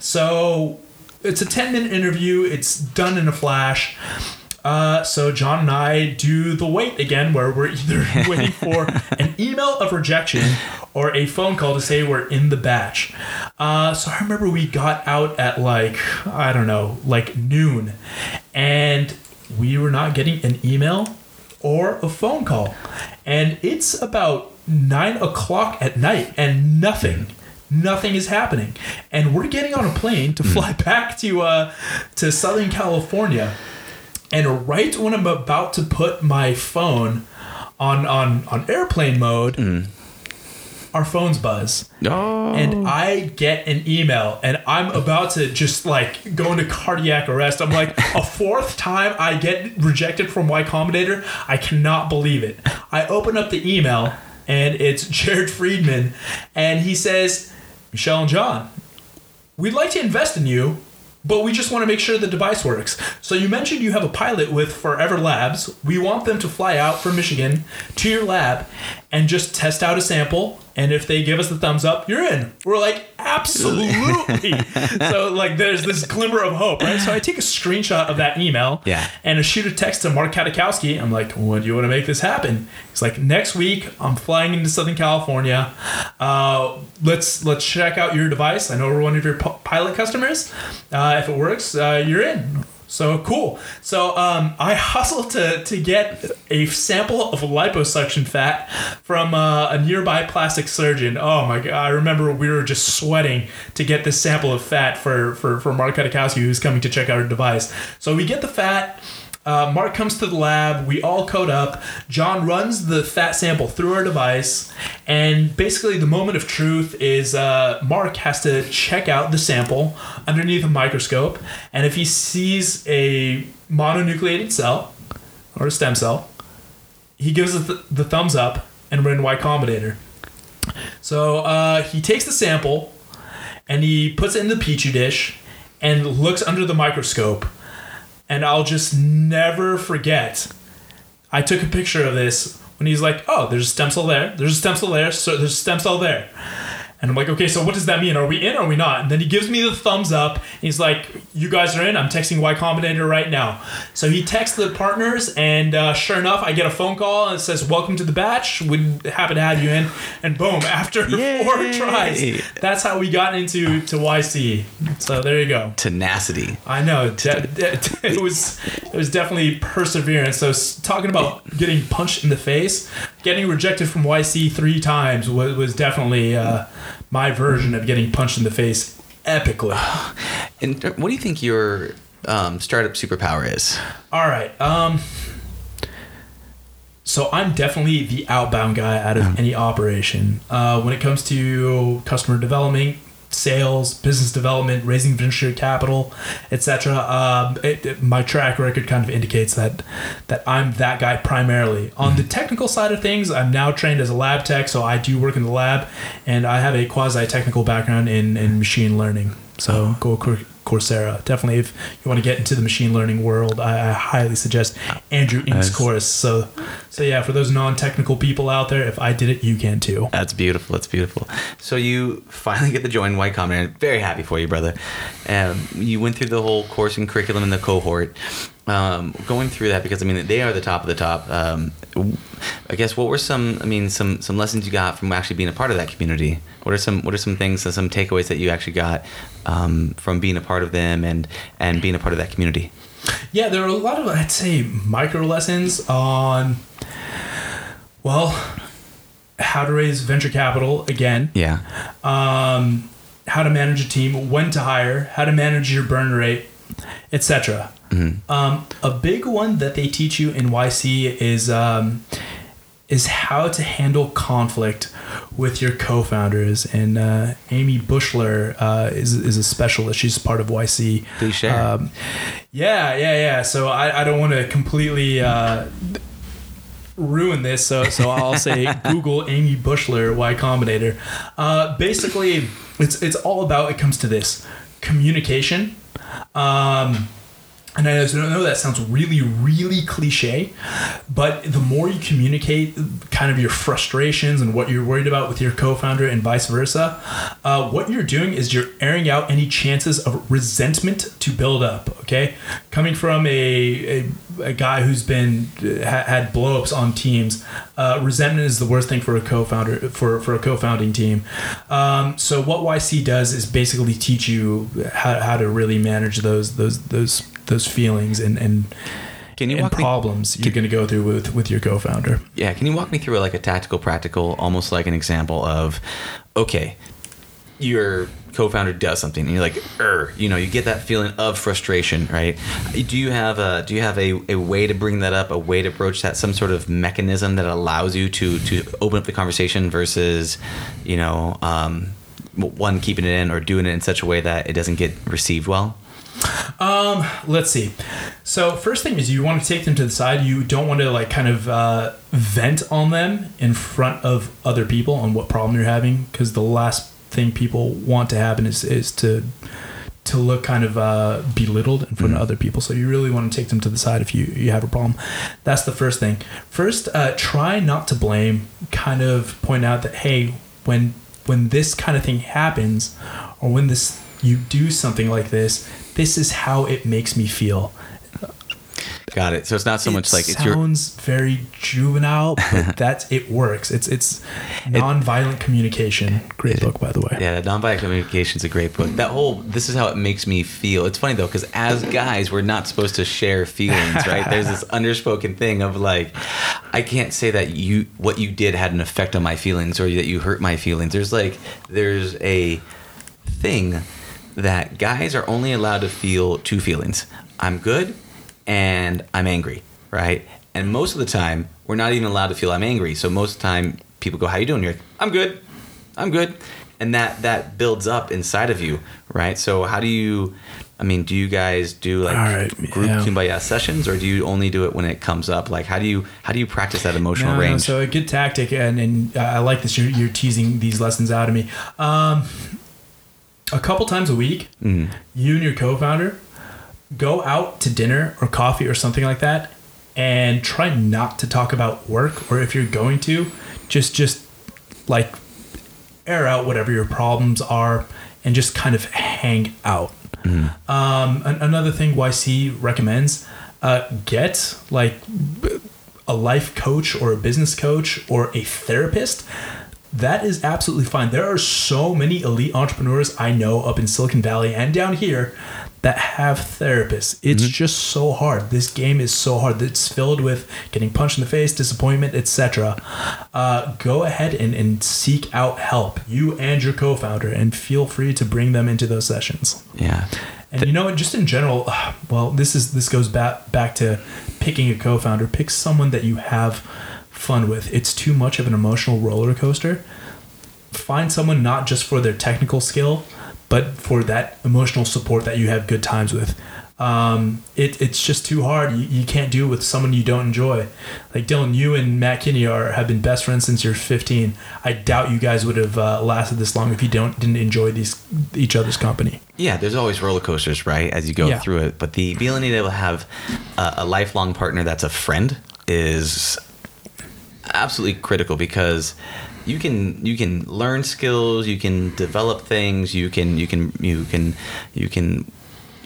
So it's a ten minute interview. It's done in a flash. Uh, so John and I do the wait again, where we're either [laughs] waiting for an email of rejection or a phone call to say we're in the batch. Uh, so I remember we got out at like I don't know, like noon, and we were not getting an email or a phone call, and it's about nine o'clock at night, and nothing. Nothing is happening, and we're getting on a plane to fly [laughs] back to uh, to Southern California. And right when I'm about to put my phone on on on airplane mode, our phones buzz. Oh. And I get an email and I'm about to just like go into cardiac arrest. I'm like a fourth time I get rejected from Y Combinator. I cannot believe it. I open up the email and it's [laughs] Jared Friedman and he says, Michelle and John, we'd like to invest in you, but we just want to make sure the device works. So you mentioned you have a pilot with Forever Labs. We want them to fly out from Michigan to your lab and just test out a sample. And if they give us the thumbs up, you're in. We're like, absolutely. [laughs] so like there's this glimmer of hope, right? So I take a screenshot of that email Yeah. and I shoot a text to Mark Katakowski. I'm like, when do you want to make this happen? He's like, next week I'm flying into Southern California. Uh, let's let's check out your device. I know we're one of your p- pilot customers. Uh, if it works, uh, you're in. So cool. So um, I [laughs] hustled to to get a sample of liposuction fat from uh, a nearby plastic surgeon. Oh my god! I remember we were just sweating to get this sample of fat for for for Mark Katakowski, who's coming to check out our device. So we get the fat. Uh, Mark comes to the lab. We all code up. John runs the fat sample through our device, and basically the moment of truth is uh, Mark has to check out the sample underneath a microscope, and if he sees a mononucleated cell or a stem cell, he gives it the, the thumbs up and we're in Y Combinator. So uh, he takes the sample and he puts it in the petri dish and looks under the microscope. And I'll just never forget. I took a picture of this when he's like, "Oh, there's a stem cell there. There's a stem cell there. So there's a stem cell there." And I'm like, okay, so what does that mean? Are we in or are we not? And then he gives me the thumbs up. He's like, you guys are in. I'm texting Y Combinator right now. So he texts the partners, and uh, sure enough, I get a phone call and it says, welcome to the batch. We'd happy to have you in. And boom, [laughs] after Yay. four tries, that's how we got into to YC. So there you go. Tenacity. I know de- de- [laughs] it was it was definitely perseverance. So talking about getting punched in the face, getting rejected from YC three times was, was definitely uh, my version of getting punched in the face epically. [sighs] And what do you think your um, startup superpower is? All right. Um, so I'm definitely the outbound guy out of any operation. Uh, when it comes to customer development, sales, business development, raising venture capital, etc. Um, it, it- my track record kind of indicates that that I'm that guy primarily. On the technical side of things, I'm now trained as a lab tech, so I do work in the lab, and I have a quasi technical background in in machine learning. So go Cour- Coursera. Definitely, if you want to get into the machine learning world, I, I highly suggest Andrew Nice. course. So, so yeah, for those non-technical people out there, if I did it, you can too. That's beautiful. That's beautiful. So you finally get to join Y Combinator. Very happy for you, brother. Um, you went through the whole course and curriculum in the cohort. Um, going through that because I mean they are the top of the top. Um, I guess what were some I mean some some lessons you got from actually being a part of that community? What are some what are some things and some takeaways that you actually got um, from being a part of them and and being a part of that community? Yeah, there are a lot of I'd say micro lessons on, well, how to raise venture capital again. Yeah. um, how to manage a team, when to hire, how to manage your burn rate, etc. Um, a big one that they teach you in YC is um, is how to handle conflict with your co-founders. And uh, Amy Buechler uh, is is a specialist. She's part of YC. Please share. Um, yeah, yeah, yeah. So I, I don't want to completely uh, ruin this, so so I'll say [laughs] Google Amy Buechler Y Combinator. Uh, basically, it's it's all about. It comes to this communication. Um, and I know that sounds really, really cliche, but the more you communicate kind of your frustrations and what you're worried about with your co founder and vice versa, uh, what you're doing is you're airing out any chances of resentment to build up, okay? Coming from a, a, a guy who's been ha- had blowups on teams, uh, resentment is the worst thing for a co-founder for, for a co-founding team. Um, so what YC does is basically teach you how, how to really manage those those those those feelings and and, Can you and walk me? problems you're going to go through with with your co-founder. Yeah, can you walk me through like a tactical, practical, almost like an example of, okay, your co-founder does something, and you're like, er, you know, you get that feeling of frustration, right? Do you have a do you have a, a way to bring that up, a way to broach that, some sort of mechanism that allows you to to open up the conversation versus, you know, um, one keeping it in or doing it in such a way that it doesn't get received well? Let's see. So first thing is you want to take them to the side. You don't want to like kind of uh, vent on them in front of other people on what problem you're having because the last thing people want to happen is is to to look kind of uh, belittled in front of other people. So you really want to take them to the side if you you have a problem. That's the first thing. First, uh, try not to blame. Kind of point out that hey, when when this kind of thing happens, or when this you do something like this, this is how it makes me feel. Got it. So it's not so it much like it's your sounds very juvenile, but [laughs] that's it works. It's it's nonviolent communication. Great book, by the way. Yeah, nonviolent communication is a great book. That whole this is how it makes me feel. It's funny though because as guys, we're not supposed to share feelings, right? [laughs] There's this underspoken thing of like, I can't say that you what you did had an effect on my feelings or that you hurt my feelings. There's like there's a thing that guys are only allowed to feel two feelings. I'm good and I'm angry, right? And most of the time, we're not even allowed to feel I'm angry. So most of the time, people go, "How you doing?" You're like, "I'm good, I'm good," and that that builds up inside of you, right? So how do you? I mean, do you guys do like right, group yeah. kumbaya sessions, or do you only do it when it comes up? Like, how do you how do you practice that emotional No, no, range? So a good tactic, and, and I like this. You're, you're teasing these lessons out of me. Um, a couple times a week, Mhm. you and your co-founder go out to dinner or coffee or something like that, and try not to talk about work. Or if you're going to, just just like air out whatever your problems are, and just kind of hang out. Um, another thing YC recommends: uh, get like a life coach or a business coach or a therapist, that is absolutely fine. There are so many elite entrepreneurs I know up in Silicon Valley and down here that have therapists. It's just so hard. This game is so hard. It's filled with getting punched in the face, disappointment, etc. Uh, go ahead and, and seek out help, you and your co founder, and feel free to bring them into those sessions. yeah, And you know what? Just in general, [sighs] well, this is this goes back back to picking a co-founder. Pick someone that you have fun with. It's too much of an emotional roller coaster. Find someone not just for their technical skill, but for that emotional support that you have good times with. Um, it, it's just too hard. You, you can't do it with someone you don't enjoy. Like Dylan, you and Matt Kinney are have been best friends since you're 15. I doubt you guys would have uh, lasted this long if you don't didn't enjoy these each other's company. yeah. There's always roller coasters, right, as you go Yeah. through it. But the ability to have a, a lifelong partner that's a friend is absolutely critical because you can you can learn skills, you can develop things, you can you can you can you can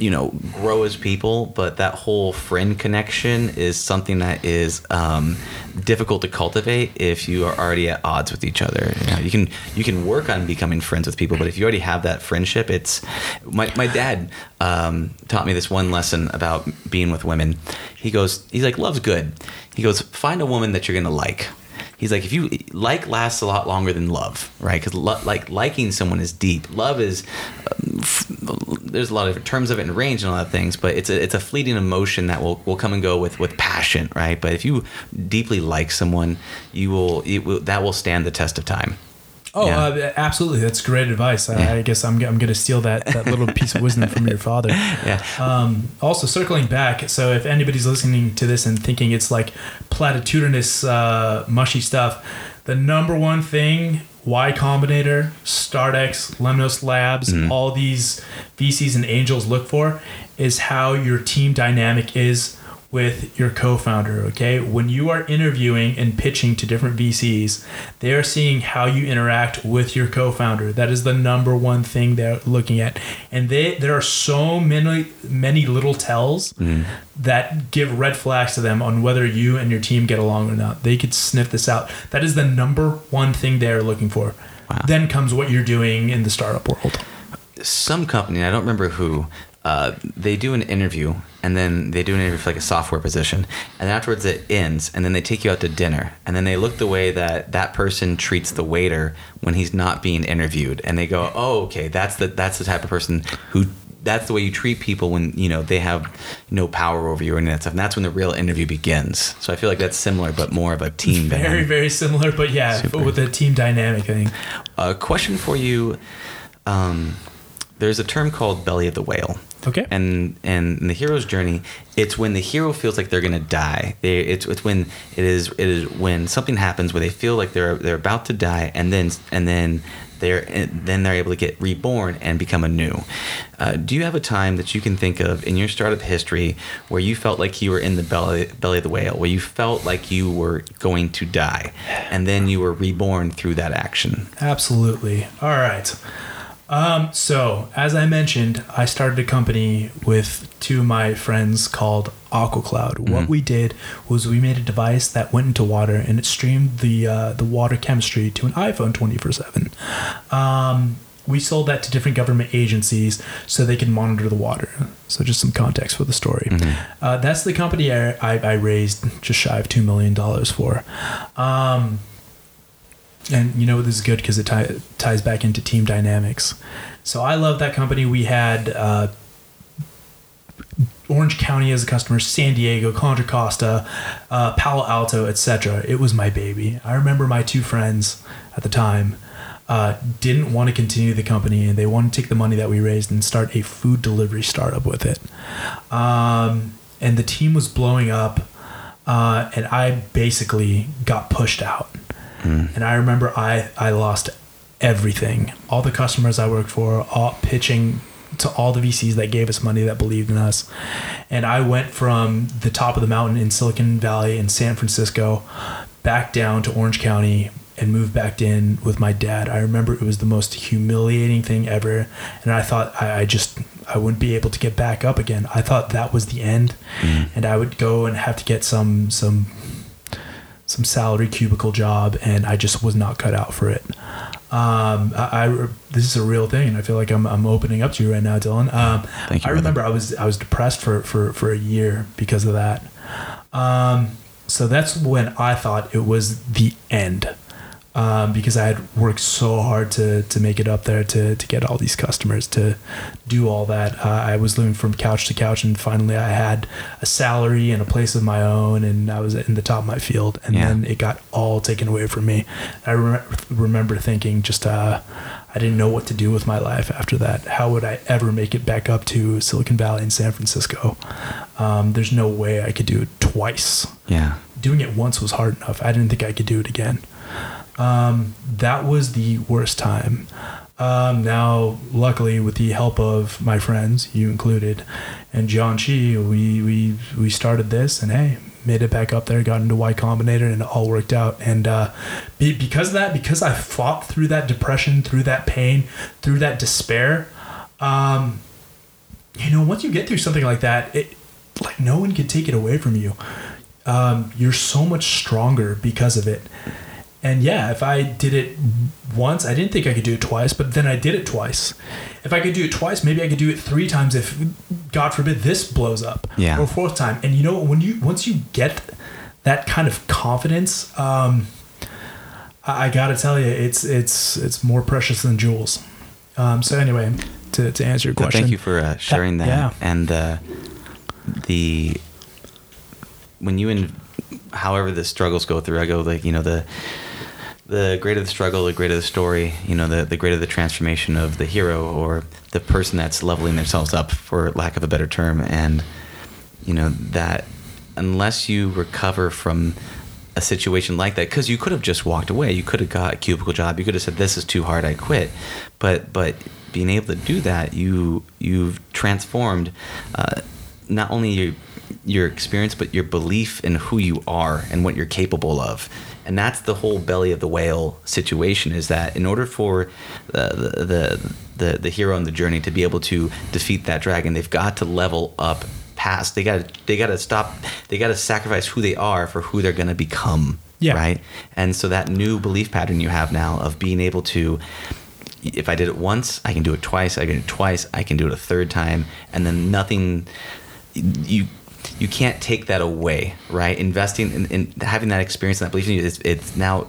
you know grow as people but that whole friend connection is something that is um, difficult to cultivate if you are already at odds with each other. You, know, you can you can work on becoming friends with people but if you already have that friendship it's my, my dad um, taught me this one lesson about being with women. He goes he's like love's good. He goes find a woman that you're gonna like He's like, if you like lasts a lot longer than love, right? Because lo- like liking someone is deep. Love is um, f- there's a lot of terms of it and range and all that things, but it's a it's a fleeting emotion that will, will come and go with with passion, right? But if you deeply like someone, you will, it will that will stand the test of time. Oh, Yeah. uh, absolutely. That's great advice. I, I guess I'm, I'm going to steal that, that little piece of wisdom from your father. [laughs] Yeah. Um, also, circling back, so if anybody's listening to this and thinking it's like platitudinous, uh, mushy stuff, the number one thing Y Combinator, StartX, Lemnos Labs, all these VCs and angels look for is how your team dynamic is with your co-founder okay? When you are interviewing and pitching to different VCs they are seeing how you interact with your co-founder. That is the number one thing they're looking at. And they there are so many many little tells mm-hmm. that give red flags to them on whether you and your team get along or not. They could sniff this out. That is the number one thing they're looking for. Then comes what you're doing in the startup world. Some company, I don't remember who, uh, they do an interview and then they do an interview for like a software position, and afterwards it ends, and then they take you out to dinner, and then they look the way that that person treats the waiter when he's not being interviewed, and they go, "Oh, okay, that's the that's the type of person who." That's the way you treat people when you know they have no power over you or any of that stuff, and that's when the real interview begins. So I feel like that's similar, but more of a team. very dynamic. very similar but yeah Super. with a team dynamic thing A question for you: um, There's a term called belly of the whale. okay and and in the hero's journey it's when the hero feels like they're gonna die they, it's, it's when it is it is when something happens where they feel like they're they're about to die and then and then they're then they're able to get reborn and become anew uh, do you have a time that you can think of in your startup history where you felt like you were in the belly belly of the whale where you felt like you were going to die and then you were reborn through that action Absolutely. All right. Um, so, as I mentioned, I started a company with two of my friends called AquaCloud. What we did was we made a device that went into water and it streamed the uh, the water chemistry to an iPhone twenty four seven. Um, we sold that to different government agencies so they can monitor the water. So, just some context for the story. Uh, that's the company I, I, I raised just shy of $2 million for. Um, and you know this is good because it tie, ties back into team dynamics. So I love that company. We had uh, Orange County as a customer, San Diego, Contra Costa, uh, Palo Alto, etc. It was my baby. I remember my two friends at the time uh, didn't want to continue the company and they wanted to take the money that we raised and start a food delivery startup with it. Um, and the team was blowing up, uh, and I basically got pushed out. Mm. And I remember I, I lost everything. All the customers I worked for, all pitching to all the VCs that gave us money that believed in us. And I went from the top of the mountain in Silicon Valley in San Francisco back down to Orange County and moved back in with my dad. I remember it was the most humiliating thing ever. And I thought I, I just I wouldn't be able to get back up again. I thought that was the end. Mm. And I would go and have to get some some some salary cubicle job, and I just was not cut out for it. Um, I, I this is a real thing, and I feel like I'm, I'm opening up to you right now, Dylan. Um, Thank you, I brother. remember I was I was depressed for for for a year because of that. Um, so that's when I thought it was the end. Um, because I had worked so hard to, to make it up there to, to get all these customers to do all that. Uh, I was living from couch to couch, and finally I had a salary and a place of my own, and I was in the top of my field. And Yeah. then it got all taken away from me. I rem- remember thinking, just uh, I didn't know what to do with my life after that. How would I ever make it back up to Silicon Valley and San Francisco? Um, there's no way I could do it twice Yeah. doing it once was hard enough. I didn't think I could do it again. Um, that was the worst time. Um, now, luckily, with the help of my friends, you included, and John Chi, we we we started this, and hey, made it back up there, got into Y Combinator, and it all worked out. And uh, be, because of that, because I fought through that depression, through that pain, through that despair, um, you know, once you get through something like that, it like no one can take it away from you. Um, you're so much stronger because of it. And yeah, if I did it once, I didn't think I could do it twice, but then I did it twice. If I could do it twice, maybe I could do it three times if, God forbid, this blows up. Yeah. Or fourth time. And you know, when you once you get that kind of confidence, um, I, I gotta tell you, it's it's it's more precious than jewels. Um, so anyway, to, to answer your question, thank you for uh, sharing that. yeah. And uh, the when you and however the struggles go through, I go like you know the the greater the struggle, the greater the story. You know the the greater the transformation of the hero or the person that's leveling themselves up, for lack of a better term. And you know that unless you recover from a situation like that because you could have just walked away you could have got a cubicle job you could have said this is too hard i quit but but being able to do that you you've transformed uh, not only your your experience but your belief in who you are and what you're capable of and that's the whole belly of the whale situation is that in order for the the the, the, the hero on the journey to be able to defeat that dragon they've got to level up past they got to they got to stop they got to sacrifice who they are for who they're going to become Yeah. right? And so that new belief pattern you have now of being able to if i did it once i can do it twice. I can do it twice. I can do it a third time. And then nothing you you can't take that away right investing in, in having that experience and that belief in you it's, it's now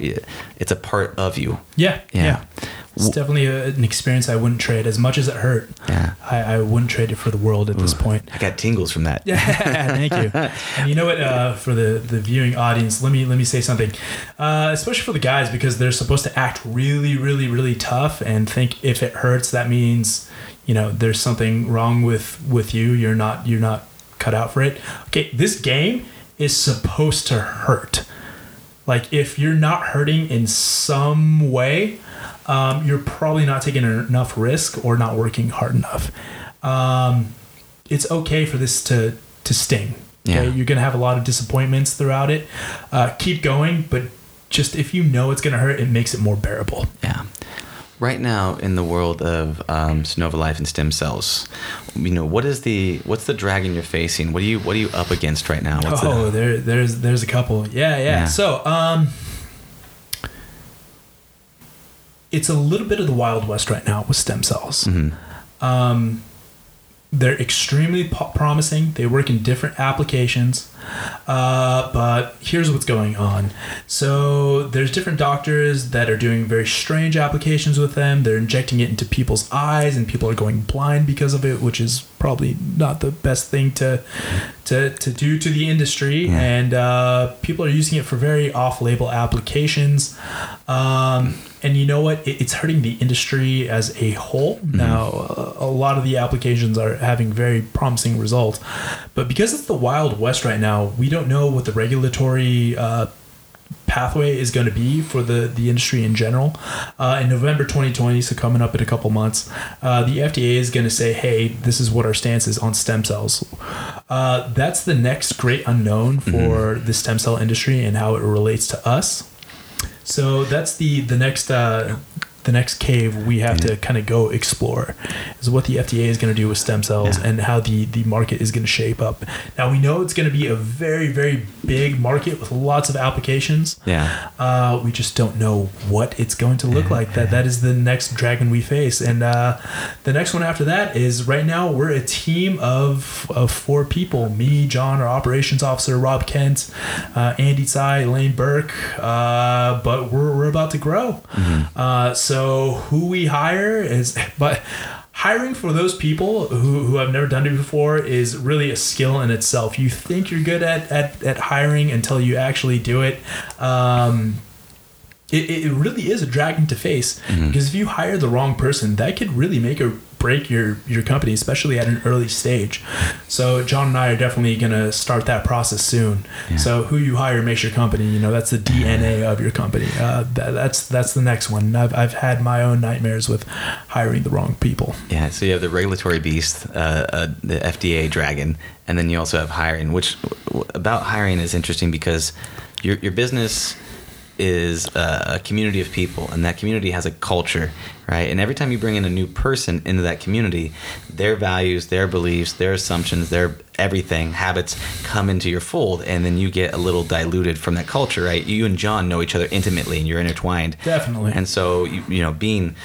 it's a part of you Yeah, Yeah. yeah. It's definitely a, an experience I wouldn't trade. As much as it hurt, Yeah. I, I wouldn't trade it for the world at this point. i got tingles from that Yeah, [laughs] thank you. And you know what? Uh, for the the viewing audience, let me let me say something, uh, especially for the guys because they're supposed to act really, really, really tough and think if it hurts, that means you know there's something wrong with with you. You're not you're not cut out for it. Okay, this game is supposed to hurt. Like if you're not hurting in some way, um, you're probably not taking enough risk or not working hard enough. Um, it's okay for this to to sting. Okay, Yeah. you're gonna have a lot of disappointments throughout it. Uh, keep going, but just if you know it's gonna hurt, it makes it more bearable. Yeah. Right now, in the world of um, Sonova Life and stem cells, you know what is the what's the dragon you're facing? What are you what are you up against right now? What's oh, the, there, there's there's a couple. Yeah, yeah. Yeah. So, um, it's a little bit of the wild west right now with stem cells. Mhm. Um, they're extremely po- promising. They work in different applications. Uh, but here's what's going on. So there's different doctors that are doing very strange applications with them. They're injecting it into people's eyes, and people are going blind because of it, which is probably not the best thing to to, to do to the industry. Yeah. And uh, people are using it for very off-label applications. Um, and you know what? It, it's hurting the industry as a whole. Now, uh, a lot of the applications are having very promising results, but because it's the wild west right now, we don't know what the regulatory uh, pathway is going to be for the, the industry in general. Uh, in November 2020, so coming up in a couple months, uh, the FDA is going to say, hey, this is what our stance is on stem cells. Uh, that's the next great unknown for the stem cell industry and how it relates to us. So that's the the next uh, the next cave we have to kind of go explore is what the FDA is going to do with stem cells Yeah. and how the the market is going to shape up. Now we know it's going to be a very very big market with lots of applications. Yeah. Uh, we just don't know what it's going to look like. That that is the next dragon we face, and uh, the next one after that is right now we're a team of of four people: me, John, our operations officer, Rob Kent, uh, Andy Tsai, Lane Burke. Uh, but we're we're about to grow. Uh, so who we hire is, [laughs] but. Hiring for those people who, who have never done it before is really a skill in itself. You think you're good at, at, at hiring until you actually do it. Um, it, it really is a dragon to face because if you hire the wrong person, that could really make or break your your company, especially at an early stage. So John and I are definitely gonna start that process soon. So who you hire makes your company. You know that's the DNA of your company. Uh, that, that's that's the next one. I've I've had my own nightmares with hiring the wrong people. Yeah, so you have the regulatory beast, uh, uh, the FDA dragon, and then you also have hiring. Which about hiring is interesting because your your business is a, a community of people, and that community has a culture, right? And every time you bring in a new person into that community, their values, their beliefs, their assumptions, their everything, habits come into your fold, and then you get a little diluted from that culture, right? You and John know each other intimately, and you're intertwined. Definitely. And so you, you know being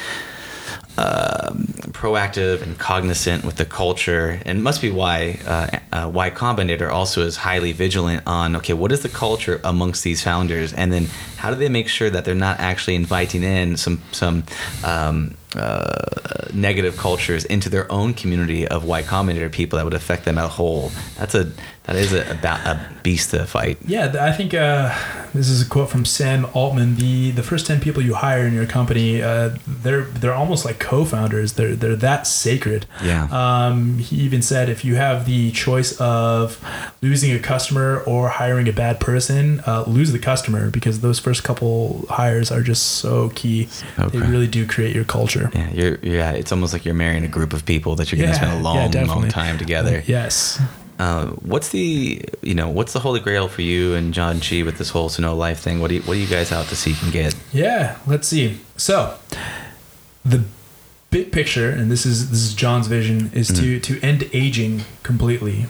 um, proactive and cognizant with the culture, and must be why uh, uh, Y Combinator also is highly vigilant on okay, what is the culture amongst these founders, and then how do they make sure that they're not actually inviting in some some um, uh, negative cultures into their own community of Y Combinator people that would affect them as a whole. That's a that is a, about a beast to fight. Yeah, I think uh, this is a quote from Sam Altman. The the first ten people you hire in your company, uh, they're they're almost like co-founders. They're they're that sacred. Yeah. Um, he even said if you have the choice of losing a customer or hiring a bad person, uh, lose the customer because those first couple hires are just so key. Okay. They really do create your culture. Yeah, you're yeah. It's almost like you're marrying a group of people that you're going Yeah, to spend a yeah, long, long time together. Yes. Uh, what's the you know what's the holy grail for you and John Chi with this whole Sonova Life thing? What do you, what are you guys out to seek and get? Yeah, let's see. So, the big picture, and this is this is John's vision, is to to end aging completely.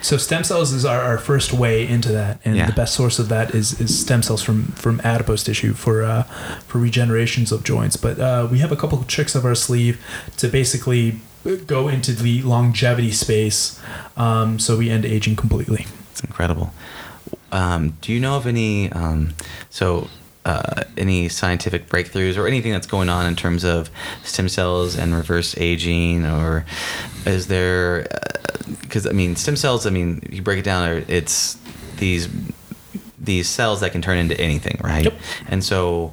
So stem cells is our, our first way into that, and Yeah. the best source of that is, is stem cells from from adipose tissue for uh, for regenerations of joints. But uh, we have a couple of tricks up our sleeve to basically go into the longevity space, um, so we end aging completely. It's incredible. Um, do you know of any um, so uh, any scientific breakthroughs or anything that's going on in terms of stem cells and reverse aging, or is there? Because I mean, stem cells. I mean, you break it down, it's these these cells that can turn into anything, right? Yep. And so.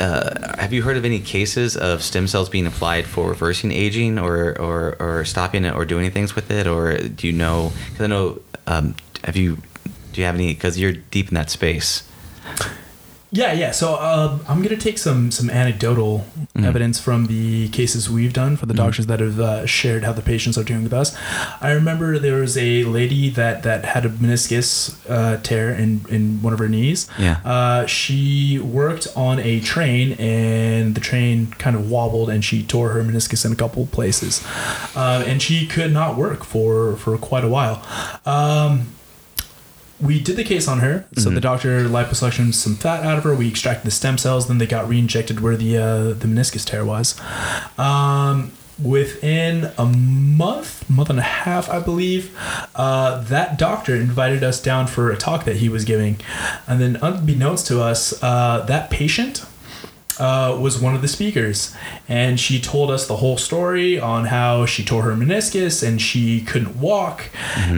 Uh, have you heard of any cases of stem cells being applied for reversing aging or, or, or stopping it or doing things with it? Or do you know? Because I know, um, have you, do you have any? Because you're deep in that space. Yeah, yeah. So uh, I'm gonna take some some anecdotal Mm. evidence from the cases we've done for the doctors that have uh, shared how the patients are doing with us. I remember there was a lady that that had a meniscus uh, tear in in one of her knees. Yeah. Uh, she worked on a train and the train kind of wobbled and she tore her meniscus in a couple places, uh, and she could not work for for quite a while. Um, we did the case on her. So the doctor liposuctioned some fat out of her. We extracted the stem cells. Then they got re-injected where the uh, the meniscus tear was. Um, within a month, month and a half, I believe, uh, that doctor invited us down for a talk that he was giving. And then, unbeknownst to us, uh, that patient uh, was one of the speakers, and she told us the whole story on how she tore her meniscus and she couldn't walk,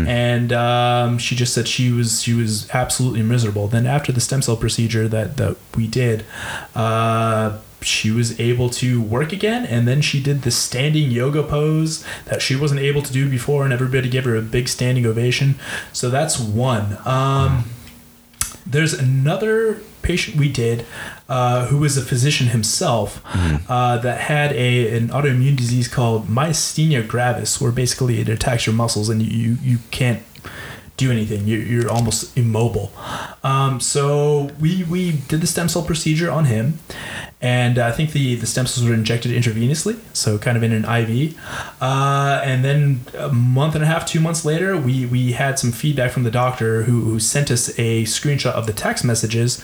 and um, she just said she was she was absolutely miserable. Then after the stem cell procedure that that we did. Uh, she was able to work again. And then she did the standing yoga pose that she wasn't able to do before and everybody gave her a big standing ovation. So that's one. Um, there's another patient we did uh, who was a physician himself uh, that had a an autoimmune disease called myasthenia gravis, where basically it attacks your muscles and you you can't do anything. You're, you're almost immobile. Um, so we we did the stem cell procedure on him, and I think the the stem cells were injected intravenously, so kind of in an IV. Uh, and then a month and a half, two months later, we we had some feedback from the doctor who, who sent us a screenshot of the text messages.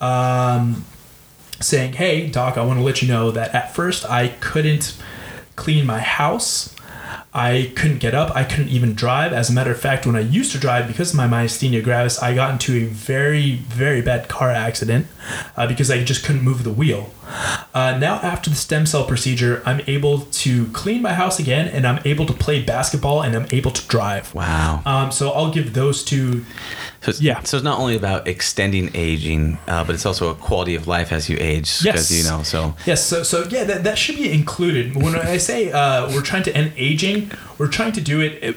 Um, saying, "Hey, doc, I want to let you know that at first I couldn't clean my house. I couldn't get up. I couldn't even drive. As a matter of fact, when I used to drive, because of my myasthenia gravis, I got into a very, very bad car accident uh, because I just couldn't move the wheel. Uh, now, after the stem cell procedure, I'm able to clean my house again, and I'm able to play basketball, and I'm able to drive. Wow. Um, so I'll give those two. So it's, Yeah. So it's not only about extending aging, uh, but it's also a quality of life as you age. Yes. you know. So Yes, so, so yeah, that, that should be included. When I say uh, we're trying to end aging, we're trying to do it uh,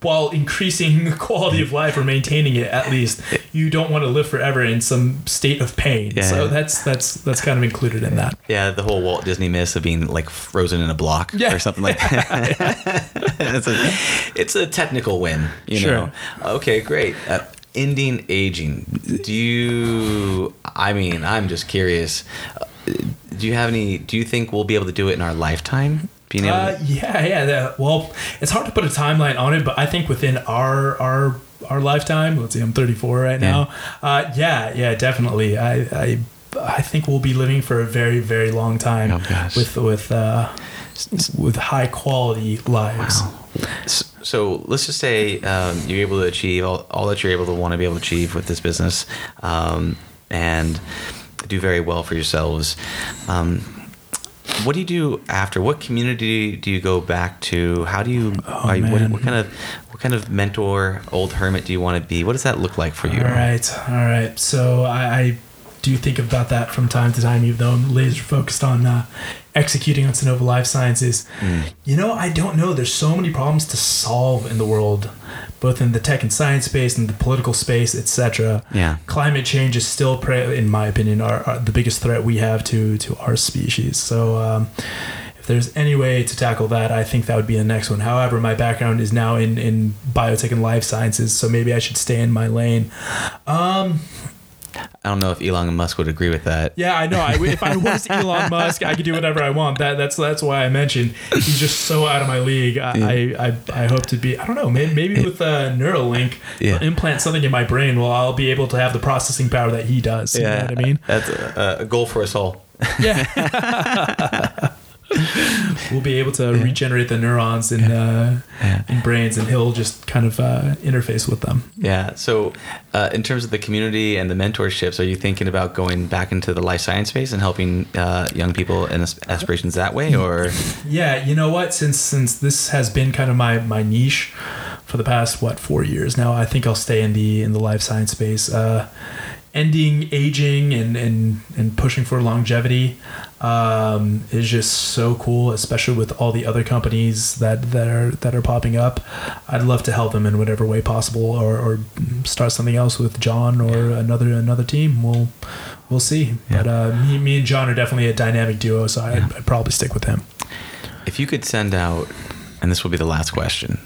while increasing the quality of life or maintaining it at least. You don't want to live forever in some state of pain. Yeah. So that's that's that's kind of included in that. yeah, the whole Walt Disney myth of being like frozen in a block Yeah. or something like that. [laughs] it's, a, it's a technical win. You Sure. know. Okay, great. Uh, ending aging. Do you? I mean, I'm just curious. Uh, do you have any? Do you think we'll be able to do it in our lifetime? Being able. Uh, yeah, yeah. That, well, it's hard to put a timeline on it, but I think within our our our lifetime, let's see, I'm 34 right Yeah. now. Uh, yeah, yeah, definitely. I, I I think we'll be living for a very very long time Oh, with with uh, with high quality lives. S- So let's just say um, you're able to achieve all, all that you're able to want to be able to achieve with this business, um, and do very well for yourselves. Um, what do you do after? What community do you go back to? How do you? are you- what, Oh, what kind of what kind of mentor, old hermit do you want to be? What does that look like for you? All right, all right. So I, I do think about that from time to time, even though I'm laser focused on uh, executing on Sonova Life Sciences. You know, I don't know. There's so many problems to solve in the world, both in the tech and science space and the political space, etc. Yeah. Climate change is still, pre- in my opinion, our, our, the biggest threat we have to to our species. So. Um, if there's any way to tackle that, I think that would be the next one. However, my background is now in, in biotech and life sciences, so maybe I should stay in my lane. Um, I don't know if Elon Musk would agree with that. yeah, I know. I, if I was [laughs] Elon Musk, I could do whatever I want. That that's that's why I mentioned he's just so out of my league. I I, I, I hope to be. I don't know. Maybe, maybe with uh, Neuralink, Yeah. Implant something in my brain. Well, I'll be able to have the processing power that he does. You know what I mean? That's a, a goal for us all. Yeah. [laughs] [laughs] [laughs] we'll be able to regenerate the neurons in uh, in brains, and he'll just kind of uh, interface with them. Yeah. So, uh, in terms of the community and the mentorships, are you thinking about going back into the life science space and helping uh, young people and aspirations that way, or Yeah, you know what? Since since this has been kind of my my niche for the past what four years now, I think I'll stay in the in the life science space. Ending aging and and and pushing for longevity um, is just so cool, especially with all the other companies that that are that are popping up. I'd love to help them in whatever way possible, or, or start something else with John or another another team. We'll we'll see. But uh, me, me and John are definitely a dynamic duo, so I'd, I'd probably stick with him. if you could send out, and this will be the last question,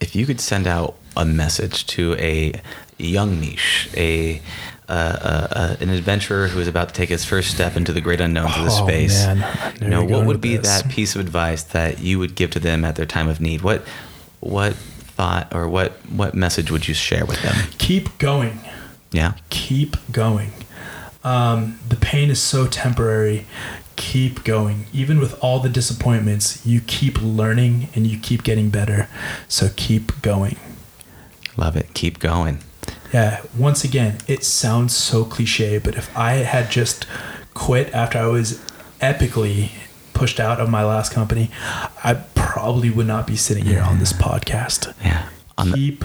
if you could send out a message to a young niche, a uh, uh, uh, an adventurer who is about to take his first step into the great unknowns of the Oh, space. You know, what would be this. that piece of advice that you would give to them at their time of need? What what thought or what what message would you share with them? Keep going. Yeah. Keep going. Um, the pain is so temporary. keep going. Even with all the disappointments, you keep learning and you keep getting better. So keep going. Love it. Keep going. Yeah, once again, it sounds so cliche, but if I had just quit after I was epically pushed out of my last company, I probably would not be sitting here on this podcast. Yeah. On the, Keep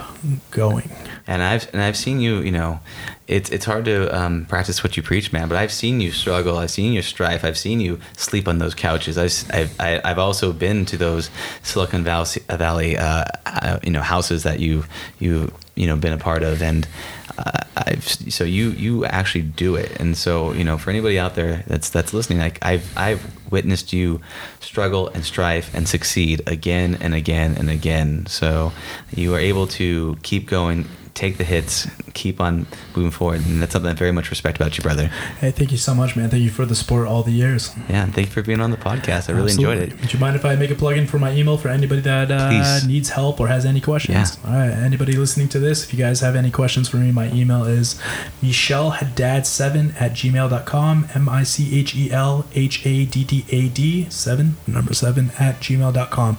going. and I've and I've seen you. You know, it's it's hard to um, practice what you preach, man. But I've seen you struggle. I've seen your strife. I've seen you sleep on those couches. I've I've, I- I've also been to those Silicon Valley Valley uh, uh, you know houses that you you you know been a part of and. Uh, I've so you you actually do it, and so you know for anybody out there that's that's listening, like I've I've witnessed you struggle and strife and succeed again and again and again. So you are able to keep going, take the hits, keep on moving forward, and that's something I very much respect about you, brother. Hey, thank you so much, man. Thank you for the support all the years. Yeah, and thank you for being on the podcast. I really Absolutely. enjoyed it. Would you mind if I make a plug in for my email for anybody that uh, needs help or has any questions? Yeah. All right. Anybody listening to this, if you guys have any questions for me, my email is michelhaddad7 at gmail.com. M I C H E L H A D D A D 7, number 7 at gmail.com.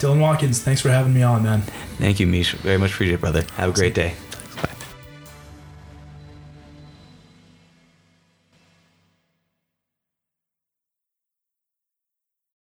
Dylan Watkins, thanks for having me on, man. Thank you, Mish. Very much appreciate it, brother. Have a great day.